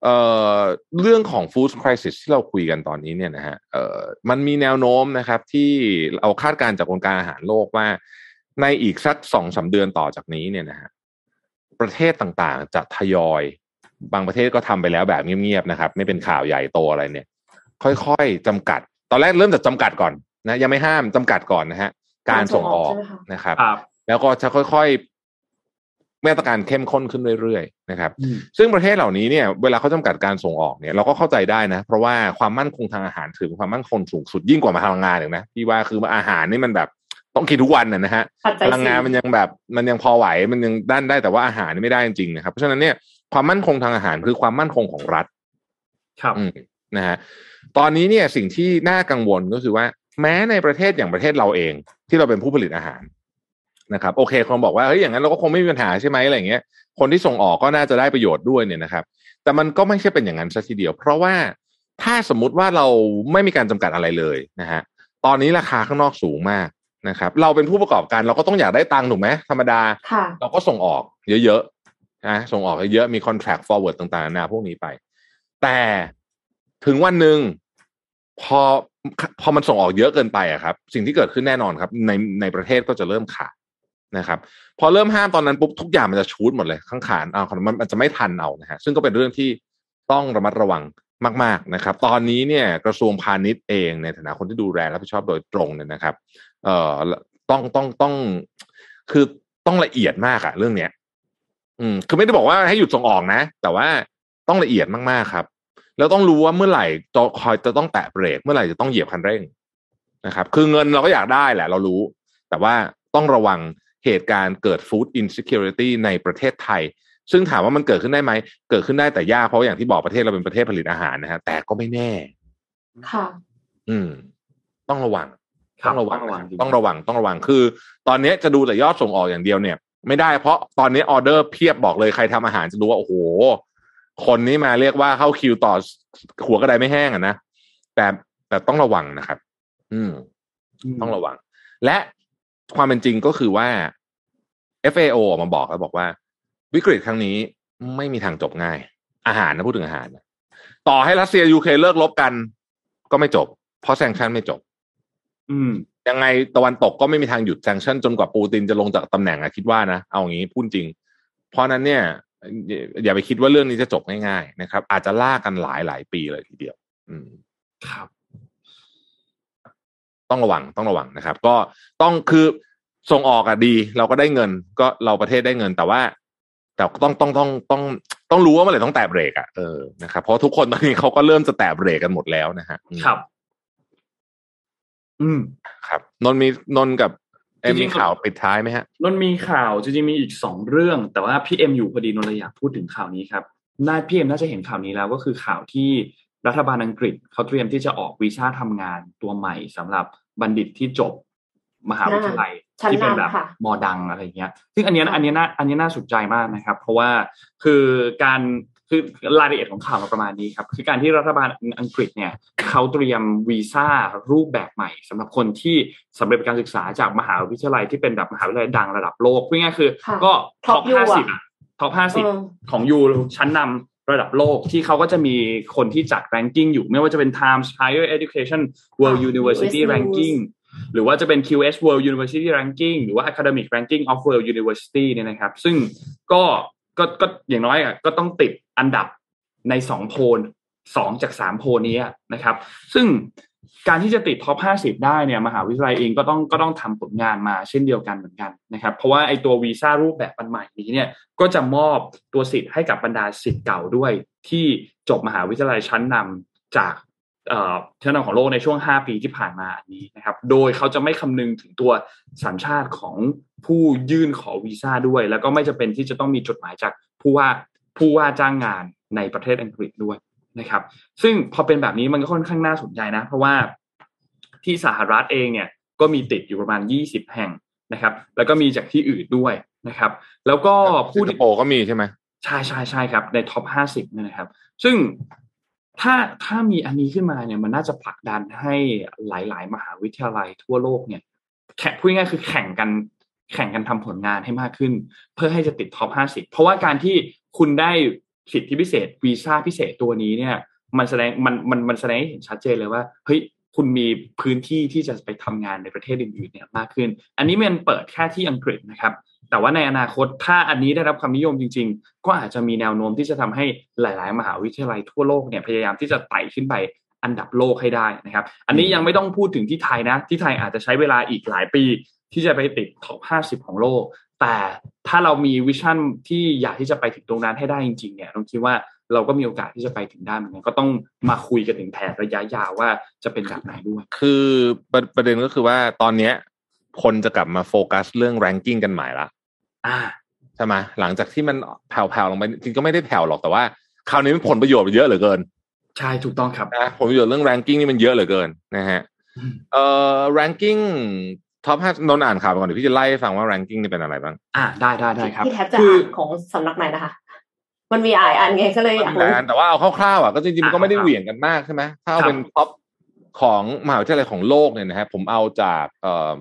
เอ่อเรื่องของ food crisis ที่เราคุยกันตอนนี้เนี่ยนะฮะเอ่อมันมีแนวโน้มนะครับ ที่เราคาดการณ์จากองค์การอาหารโลกว่า ในอีกสักสองสาเดือนต่อจากนี้เนี่ยนะฮะประเทศต่างๆจะทยอย บางประเทศก็ทำไปแล้วแบบเงียบๆนะครับ ไม่เป็นข่าวใหญ่โตอะไรเนี่ย ค่อยๆจำกัด ตอนแรกเริ่มจากจำกัดก่อนนะยังไม่ห้ามจำกัดก่อนนะฮะการส่งออกการส่งออกใช่ไหมคะนะครับครับ แล้วก็จะค่อยๆมาตรการเข้มข้นขึ้นเรื่อยๆนะครับอืมซึ่งประเทศเหล่านี้เนี่ยเวลาเขาจำกัดการส่งออกเนี่ยเราก็เข้าใจได้นะ เพราะว่าความมั่นคงทางอาหารถือเป็นความมั่นคงสูงสุดยิ่งกว่ามาพลังงานอีกนะพี่ว่าคืออาหารนี่มันแบบต้องกินทุกวันนะนะฮะปัจจัพยลังงานสี่มันยังแบบมันยังพอไหวมันยังด้านได้แต่ว่าอาหารนี่ไม่ได้จริงๆนะครับเพราะฉะนั้นเนี่ยความมั่นคงทางอาหารคือความมั่นคงของรัฐ ครับอืมนะฮะตอนนี้เนี่ยสิ่งที่น่ากังวลก็คือว่า แม้ในประเทศอย่างประเทศเราเอง ที่เราเป็นผู้ผลิตอาหาร นะครับโอเคคนบอกว่าเฮ้ยอย่างนั้นเราก็คงไม่มีปัญหาใช่ไหมอะไรอย่างเงี้ยคนที่ส่งออกก็น่าจะได้ประโยชน์ด้วยเนี่ยนะครับ แต่มันก็ไม่ใช่เป็นอย่างนั้นซะทีเดียว เพราะว่าถ้าสมมุติว่าเราไม่มีการจำกัดอะไรเลยนะฮะตอนนี้ราคาข้างนอกสูงมากนะครับ เราเป็นผู้ประกอบการเราก็ต้องอยากได้ตังค์ถูกไหมธรรมดาค่ะเราก็ส่งออกเยอะๆนะส่งออกเยอะๆมี contract forward ต่างๆนานาพวกนี้ไป แต่ถึงวันหนึ่งพอพอมันส่งออกเยอะเกินไปอะครับ สิ่งที่เกิดขึ้นแน่นอนครับ ในในประเทศก็จะเริ่มขาด นะครับพอเริ่มห้ามตอนนั้นปุ๊บทุกอย่างมันจะชูดหมดเลยข้างขานเอามันมันจะไม่ทันเอานะฮะซึ่งก็เป็นเรื่องที่ต้องระมัดระวังมาก ๆนะครับ ตอนนี้เนี่ยกระทรวงพาณิชย์เองในฐานะคนที่ดูแลรับผิดชอบโดยตรงเนี่ยนะครับ เอ่อต้องต้องต้องคือต้องละเอียดมากอะเรื่องเนี้ย อืม คือไม่ได้บอกว่าให้หยุดส่งออกนะ แต่ว่าต้องละเอียดมากๆครับ แล้วต้องรู้ว่าเมื่อไหร่จะคอยจะต้องแตะเบรก เมื่อไหร่จะต้องเหยียบคันเร่งนะครับ คือเงินเราก็อยากได้แหละ เรารู้ แต่ว่าต้องระวัง เหตุการณ์เกิด food insecurity ในประเทศไทย ซึ่งถามว่ามันเกิดขึ้นได้ไหม เกิดขึ้นได้แต่ยากเพราะอย่างที่บอกประเทศเราเป็นประเทศผลิตอาหารนะฮะแต่ก็ไม่แน่ ค่ะ อืม ต้องระวังครัต้บองระวังต้องระวังจริงต้องระวังต้องระวังคือ ตอนนี้จะดูแต่ยอดส่งออกอย่างเดียวเนี่ย ไม่ได้เพราะตอนนี้ออเดอร์เพียบบอกเลยใครทำอาหารจะรู้ว่าโอ้โห คนนี้มาเรียกว่าเข้าคิวต่อหัวกระไดไม่แห้งอะนะแต่แต่ต้องระวังนะครับ อืม ต้องระวัง และความเป็นจริงก็คือว่า FAO ออกมาบอกแล้วบอกว่า วิกฤตครั้งนี้ไม่มีทางจบง่าย อาหารนะพูดถึงอาหารนะต่อให้รัสเซียยูเครนเลิกลบกัน ก็ไม่จบ เพราะแซงชั่นไม่จบ อืมยังไงตะวันตกก็ไม่มีทางหยุดแซงชั่นจนกว่าปูตินจะลงจากตำแหน่งอะคิดว่านะ เอาอย่างนี้พูดจริง เพราะนั้นเนี่ย อย่าอย่าไปคิดว่าเรื่องนี้จะจบง่ายๆนะครับ อาจจะลากกันหลายหลายปีเลยทีเดียว อืมครับ ต้องระวังต้องระวังนะครับ ก็ต้องคือ ส่งออกอะดี เราก็ได้เงิน ก็เราประเทศได้เงินแต่ว่า แต่ต้องต้องต้องต้องต้องรู้ว่าเมื่อไหร่ต้องแตะเบรกอะเออนะครับเพราะทุกคนตอนนี้เขาก็เริ่มจะแตะเบรกกันหมดแล้วนะฮะอืมครับ อืมครับ นนท์มีนนท์กับเอ็มมีจริงๆข่าวปิดท้ายไหมฮะนนท์มีข่าวจริงๆมีอีกสองเรื่อง แต่ว่าพี่เอ็มอยู่พอดีนนท์เลยอยากพูดถึงข่าวนี้ครับน่าพี่เอ็มน่าจะเห็นข่าวนี้แล้วก็คือข่าวที่รัฐบาลอังกฤษเขาเตรียมที่จะออกวีซ่าทำงานตัวใหม่สำหรับบัณฑิตที่จบ มหาวิทยาลัยชั้นที่เป็นแบบนำค่ะมอดังอะไรเงี้ย ซึ่งอันเนี้ยอันเนี้ยน่าอันเนี้ยน่าสนใจมากนะครับ เพราะว่าคือการคือรายละเอียดของข่าวมาประมาณนี้ครับคือการที่รัฐบาลอังกฤษเนี่ยเขาเตรียมวีซ่ารูปแบบใหม่สำหรับคนที่สำเร็จการศึกษาจากมหาวิทยาลัยที่เป็นแบบมหาวิทยาลัยดังระดับโลกพูดง่ายๆคือค่ะก็ท็อป Top U ห้าสิบอะท็อปห้าสิบเออของยูชั้นนำระดับโลกที่เขาก็จะมีคนที่จัด ranking อยู่ ไม่ว่าจะเป็น Times Higher Education World อ่า University US News Ranking หรือว่าจะเป็น QS World University Ranking หรือว่า Academic Ranking of World University เนี่ยนะครับ ซึ่งก็ก็ก็อย่างน้อยอะก็ต้องติดอันดับในสองโพลสองจากสามโพลนี้นะครับ ซึ่งการที่จะติดท็อป 50 ได้เนี่ยมหาวิทยาลัยเองก็ต้องก็ต้องทำผลงานมาเช่นเดียวกันเหมือนกันนะครับ เพราะว่าไอตัววีซ่ารูปแบบอันใหม่นี้เนี่ยก็จะมอบตัวสิทธิ์ให้กับบรรดาสิทธิ์เก่าด้วย ที่จบมหาวิทยาลัยชั้นนำจาก ชั้นนำของโลกในช่วง 5 ปีที่ผ่านมาอันนี้นะครับ โดยเขาจะไม่คำนึงถึงตัวสัญชาติของผู้ยื่นขอวีซ่าด้วย แล้วก็ไม่จำเป็นที่จะต้องมีจดหมายจากผู้ว่าผู้ว่าจ้างงานในประเทศอังกฤษด้วยนะครับ ซึ่งพอเป็นแบบนี้มันก็ค่อนข้างน่าสนใจนะ เพราะว่าที่สหรัฐเองเนี่ยก็มีติดอยู่ประมาณ 20 แห่งนะครับ แล้วก็มีจากที่อื่นด้วยนะครับ แล้วก็ผู้ผู้ที่ที่โปก็มีใช่ไหมใช่ใช่ใช่ครับ ใน top ห้าสิบเนี่ยนะครับ ซึ่ง ถ้าถ้ามีอันนี้ขึ้นมาเนี่ยมันน่าจะผลักดันให้หลาย ๆ มหาวิทยาลัยทั่วโลกเนี่ยแข่งพูดง่ายคือแข่งกันแข่งกันทำผลงานให้มากขึ้น เพื่อให้จะติด top ห้าสิบเพราะว่าการที่คุณได้สิทธิพิเศษวีซ่าพิเศษตัวนี้เนี่ย มันแสดงมันมันมันแสดงให้เห็นชัดเจนเลยว่าเฮ้ยคุณมีพื้นที่ที่จะไปทำงานในประเทศอื่นๆเนี่ยมากขึ้น อันนี้มันเปิดแค่ที่อังกฤษนะครับ แต่ว่าในอนาคตถ้าอันนี้ได้รับความนิยมจริง ๆ ก็อาจจะมีแนวโน้มที่จะทำให้หลาย ๆ มหาวิทยาลัยทั่วโลกเนี่ยพยายามที่จะไต่ขึ้นไปอันดับโลกให้ได้นะครับ อันนี้ยังไม่ต้องพูดถึงที่ไทยนะ ที่ไทยอาจจะใช้เวลาอีกหลายปี ที่จะไปติดท็อป 50 ของโลก แต่ถ้าเรามีวิชั่นที่อยากที่จะไปถึงตรงนั้นให้ได้จริง ๆ เนี่ยต้องคิดว่าเราก็มีโอกาสที่จะไปถึงได้เหมือนกันก็ต้องมาคุยกันถึงแผนระยะยาวว่าจะเป็นแบบไหนด้วย คือประประเด็นก็คือว่าตอนเนี้ยคนจะกลับมาโฟกัสเรื่อง ranking กันใหม่ละ ใช่ไหมหลังจากที่มันแผ่วๆลงไปจริงก็ไม่ได้แผ่วหรอกแต่ว่าคราวนี้มันผลประโยชน์มันเยอะเหลือเกิน ใช่ถูกต้องครับนะผลประโยชน์เรื่อง ranking นี่มันเยอะเหลือเกินนะฮะอืมเอ่อ ranking ท็อปห้านนท์อ่านข่าวไปก่อนเดี๋ยวพี่จะไล่ให้ฟังว่า ranking นี่เป็นอะไรบ้าง อ่าได้ได้ได้ครับพี่แท็บจะคืออ่านของสำนักไหนนะคะ มันมีอ่านอ่านไงก็เลยอยากมีหลายรู้อันแต่ว่าเอาคร่าวๆอะก็จริงๆมันก็อะไม่ได้คร่าวๆเหวี่ยงกันมากใช่ไหมถ้าเอาครับเป็น top ของมหาวิทยาลัยของโลกเนี่ยนะฮะผมเอาจากเอ่อ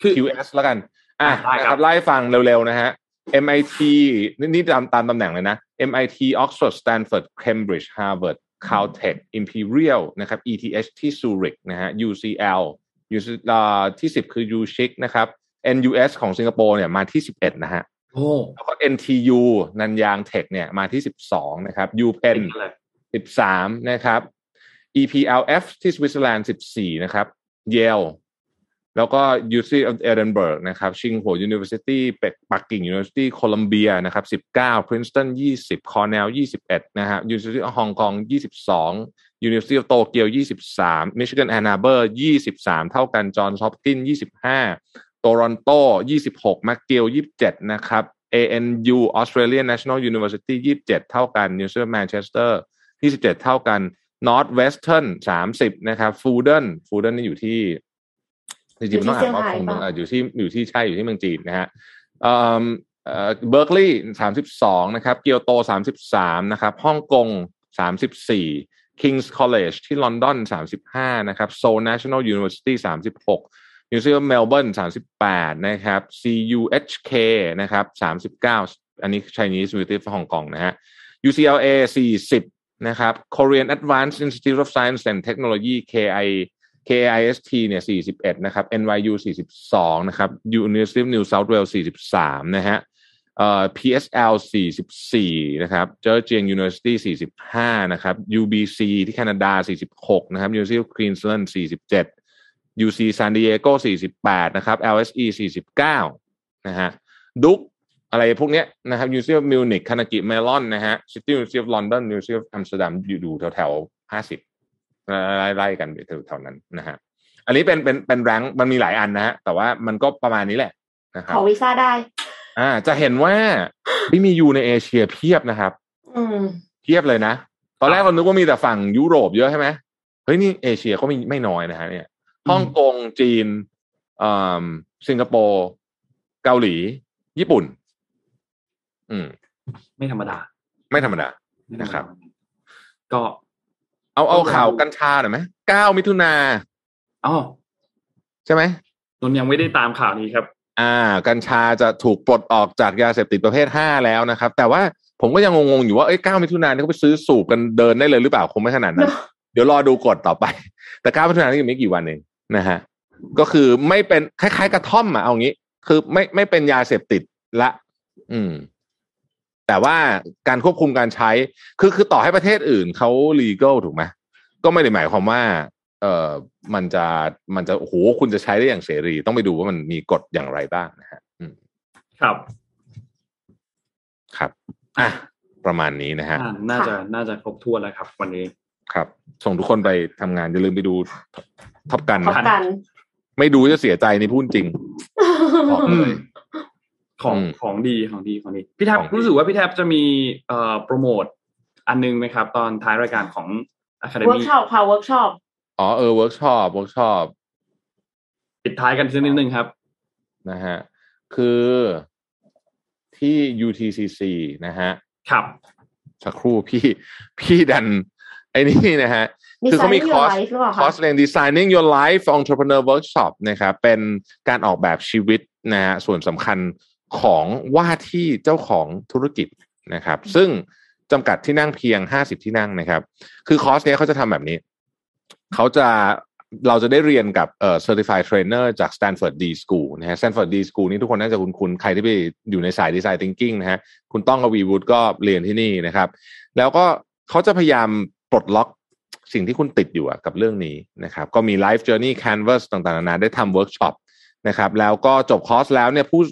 คือ QS แล้วกัน อะได้ครับนะครับไล่ฟังเร็วๆนะฮะ MIT นี่นี่ตามตามตำแหน่งเลยนะ MIT Oxford Stanford Cambridge Harvard Caltech Imperial นะครับ ETH ที่ Zurich นะฮะ UCL UC อ่าที่ 10 คือ UChicago นะครับ NUS ของสิงคโปร์เนี่ยมาที่ 11 นะฮะโอ้แล้วก็ NTU นันยางเทคเนี่ยมาที่ 12 นะครับ UPenn ติดเลย13 นะครับ EPLF ที่สวิตเซอร์แลนด์ 14 นะครับ Yale แล้วก็ University of Edinburgh นะครับ Tsinghua University เป็กปักกิ่ง University Columbia นะครับ19 Princeton 20 Cornell 21นะฮะ University of Hong Kong 22 University of Tokyo 23 Michigan Ann Arbor 23 เท่ากัน Johns Hopkins 25 Toronto 26 McGill 27 นะครับ ANU Australian National University 27 เท่ากัน University of Manchester 27 เท่ากัน Northwestern สามสิบนะครับ Fulden Fulden นี่อยู่ที่ จริงๆต้องอ่านว่าคงเมืองอยู่ที่อยู่ที่ใช่อยู่ที่เมืองจีนนะฮะเอ่อเอ่อเบิร์กลีย์สามสิบสองนะครับเกียวโตสามสิบสามนะครับฮ่องกงสามสิบสี่ King's College ที่ลอนดอนสามสิบห้านะครับ Seoul National University สามสิบหก New Zealand Melbourne สามสิบแปดนะครับ CUHK นะครับสามสิบเก้าอันนี้ Chinese University of Hong Kong นะฮะ UCLA สี่สิบนะครับ Korean Advanced Institute of Science and Technology KI KIST เนี่ย41นะครับ NYU 42นะครับ University of New South Wales 43นะฮะเอ่อ PSL 44นะครับ Georgian University 45นะครับ UBC ที่แคนาดา 46นะครับ University of Queensland 47 UC San Diego 48นะครับ LSE 49นะฮะดุกอะไรพวกเนี้ยนะครับ University of Munich คานากิเมลอนนะฮะ City University of London University of Amsterdam อยู่แถวๆ50 ไล่ๆกันแถวๆนั้นนะฮะอันนี้เป็นเป็นเป็นแรงมันมีหลายอันนะฮะแต่ว่ามันก็ประมาณนี้แหละนะครับขอวีซ่าได้ อ่า จะเห็นว่าที่มีอยู่ในเอเชียเพียบนะครับ อืมเพียบเลยนะ ตอนแรกเรานึกว่ามีแต่ฝั่งยุโรปเยอะใช่ไหมเฮ้ยนี่เอเชียก็มีไม่น้อยนะฮะเนี่ยฮ่องกงจีนอ่าสิงคโปร์เกาหลี ญี่ปุ่น อืม ไม่ธรรมดา ไม่ธรรมดาไม่ธมดานะครับ ก็ เอาเอาข่าวกัญชาหน่อยไหมเก้ามิถุนาอ๋อใช่ไหมนนยังไม่ได้ตามข่าวนี้ครับ อ่า กัญชาจะถูกปลดออกจากยาเสพติดประเภทห้าแล้วนะครับ แต่ว่าผมก็ยังงงๆอยู่ว่าเอ้ยเก้ามิถุนายนนี่เขาไปซื้อสูบกันเดินได้เลยหรือเปล่าคงไม่ขนาดนั้นเดี๋ยวรอดูกฎต่อไป แต่เก้ามิถุนายนนี่ยังไม่กี่วันเองนะฮะก็คือไม่เป็นคล้าย ๆ กระท่อมอะเอางี้ คือไม่ไม่เป็นยาเสพติดละ อืม แต่ว่าการควบคุมการใช้ คือคือต่อให้ประเทศอื่นเขา legal ถูกไหมก็ไม่ได้หมายความว่า เอ่อมันจะมันจะโอ้โหคุณจะใช้ได้อย่างเสรี ต้องไปดูว่ามันมีกฎอย่างไรบ้างนะฮะอืมครับครับอะประมาณนี้นะฮะอ่าน่าจะน่าจะครบถ้วนแล้วครับ วันนี้ครับ ส่งทุกคนไปทำงานอย่าลืมไปดูท็อปกันขอบนะกันไม่ดูจะเสียใจในพูดจริงบอกเลย ของอืมของดีของดีของดีพี่แทบของดีรู้สึกว่าพี่แทบจะมีเอ่อโปรโมทอันนึงไหมครับ ตอนท้ายรายการของเวิร์ก Academy ช็อปค่ะเวิร์กช็อปอ๋อเออเวิร์กช็อปเวิร์กช็อปปิดท้ายกันสักนิดนึงครับนะฮะคือที่ UTCC นะฮะครับสักครู่พี่พี่ดัน ไอ้นี่นะฮะ คือเขามีคอร์ส Designing Your Life หรือเปล่าคอร์สคะเรียน Designing Your Life Entrepreneur Workshop นะครับ เป็นการออกแบบชีวิตนะฮะส่วนสำคัญ ของว่าที่เจ้าของธุรกิจนะครับ ซึ่งจำกัดที่นั่งเพียง 50 ที่นั่งนะครับ คือคอร์สเนี้ยเขาจะทำแบบนี้ เขาจะเราจะได้เรียนกับเอ่อ certified trainer จาก Stanford D School นะฮะ Stanford D School นี่ทุกคนน่าจะคุ้นๆ ใครที่ไปอยู่ในสาย design thinking นะฮะ คุณต้องกับวีวูดก็เรียนที่นี่นะครับ แล้วก็เขาจะพยายามปลดล็อกสิ่งที่คุณติดอยู่อะกับเรื่องนี้นะครับ ก็มี life journey canvas ต่างๆ นานาได้ทำเวิร์กช็อปนะครับ แล้วก็จบคอร์สแล้วเนี่ยผู้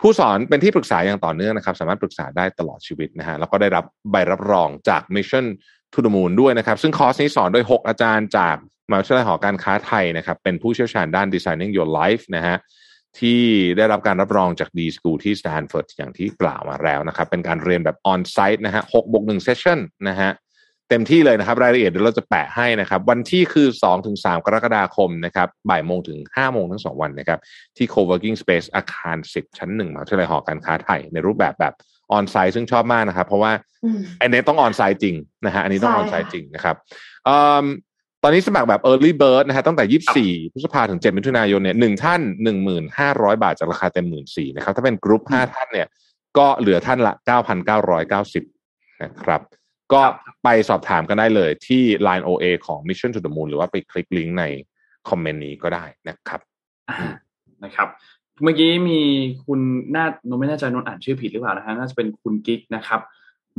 ผู้สอนเป็นที่ปรึกษาอย่างต่อเนื่องนะครับ สามารถปรึกษาได้ตลอดชีวิตนะฮะแล้วก็ได้รับใบรับรองจาก Mission to the Moon ด้วยนะครับ ซึ่งคอร์สนี้สอนโดย 6 อาจารย์จากมหาวิทยาลัยหอการค้าไทยนะครับ เป็นผู้เชี่ยวชาญด้าน designing your life นะฮะที่ได้รับการรับรองจาก d.school ที่ Stanford อย่างที่กล่าวมาแล้วนะครับ เป็นการเรียนแบบ on site นะฮะ6บวก1 session นะฮะ เต็มที่เลยนะครับ รายละเอียดเดี๋ยวเราจะแปะให้นะครับ วันที่คือ2-3ถึง3กรกฎาคมนะครับบ่ายโมงถึง 5 โมงทั้ง 2 วันนะครับ ที่ co-working space อาคาร 10 ชั้น1มหาวิทยาลัยหอการค้าไทย ในรูปแบบแบบ on site ซึ่งชอบมากนะครับ เพราะว่าอืมอันนี้ต้อง on site จริงนะฮะอันนี้ต้องใช่ on site ค่ะจริงนะครับเอิ่มตอนนี้สมัครแบบ early bird นะฮะตั้งแต่ 24 พฤษภาถึง 7 มิถุนายนเนี่ยหนึ่งท่าน 1,500 บาทจากราคาเต็ม 14,000นะครับ ถ้าเป็นกรุ๊ป 5 ท่านเนี่ย ก็เหลือท่านละ 9,990 นะครับ ก็ไปสอบถามกันได้เลยที่ Line OA ของ Mission to the Moon หรือว่าไปคลิกลิงก์ในคอมเมนต์นี้ก็ได้นะครับอ่านะครับ เมื่อกี้มีคุณน่านนไม่แน่ใจนนอ่านชื่อผิดหรือเปล่านะฮะน่าจะเป็นคุณกิ๊กนะครับ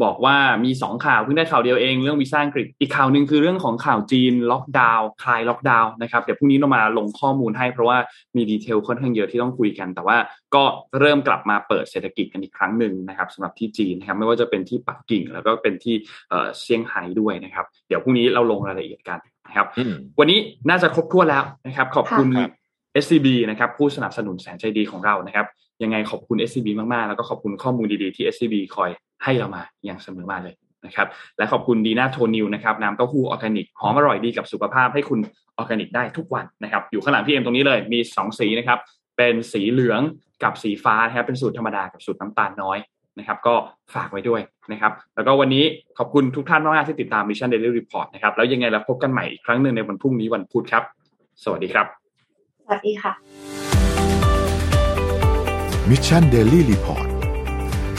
บอกว่ามีสองข่าวเพิ่งได้ข่าวเดียวเองเรื่องวีซ่าอังกฤษอีกข่าวหนึ่งคือเรื่องของข่าวจีนล็อกดาวน์คลายล็อกดาวน์นะครับเดี๋ยวพรุ่งนี้เรามาลงข้อมูลให้เพราะว่ามี detail ค่อนข้างเยอะที่ต้องคุยกัน แต่ว่าก็เริ่มกลับมาเปิดเศรษฐกิจกันอีกครั้งหนึ่งนะครับสำหรับที่จีนนะครับไม่ว่าจะเป็นที่ปักกิ่ง แล้วก็เป็นที่เอ่อเซี่ยงไฮ้ด้วยนะครับเดี๋ยวพรุ่งนี้เราลงรายละเอียดกันนะครับอืมวันนี้น่าจะครบถ้วนแล้วนะครับ ขอบคุณครับ SCB นะครับผู้สนับสนุนแสนใจดีของเรานะครับยังไงขอบคุณ SCB มากๆ แล้วก็ขอบคุณข้อมูลดีๆที่ SCB คอย ให้เรามาอย่างเสมอมาเลยนะครับและขอบคุณดีน่าโทนิวนะครับน้ำเต้าหู้ออร์แกนิกหอมอร่อยดีกับสุขภาพให้คุณออร์แกนิกได้ทุกวันนะครับอยู่ข้างหลังพี่เอ็มตรงนี้เลยมี 2 สีนะครับเป็นสีเหลืองกับสีฟ้านะครับเป็นสูตรธรรมดากับสูตรน้ำตาลน้อยนะครับก็ฝากไว้ด้วยนะครับแล้วก็วันนี้ขอบคุณทุกท่านมากๆที่ติดตาม Mission Daily Report นะครับแล้วยังไงเราพบกันใหม่อีกครั้งหนึ่งในวันพรุ่งนี้วันพุธครับ สวัสดีครับ สวัสดีค่ะ Mission Daily Report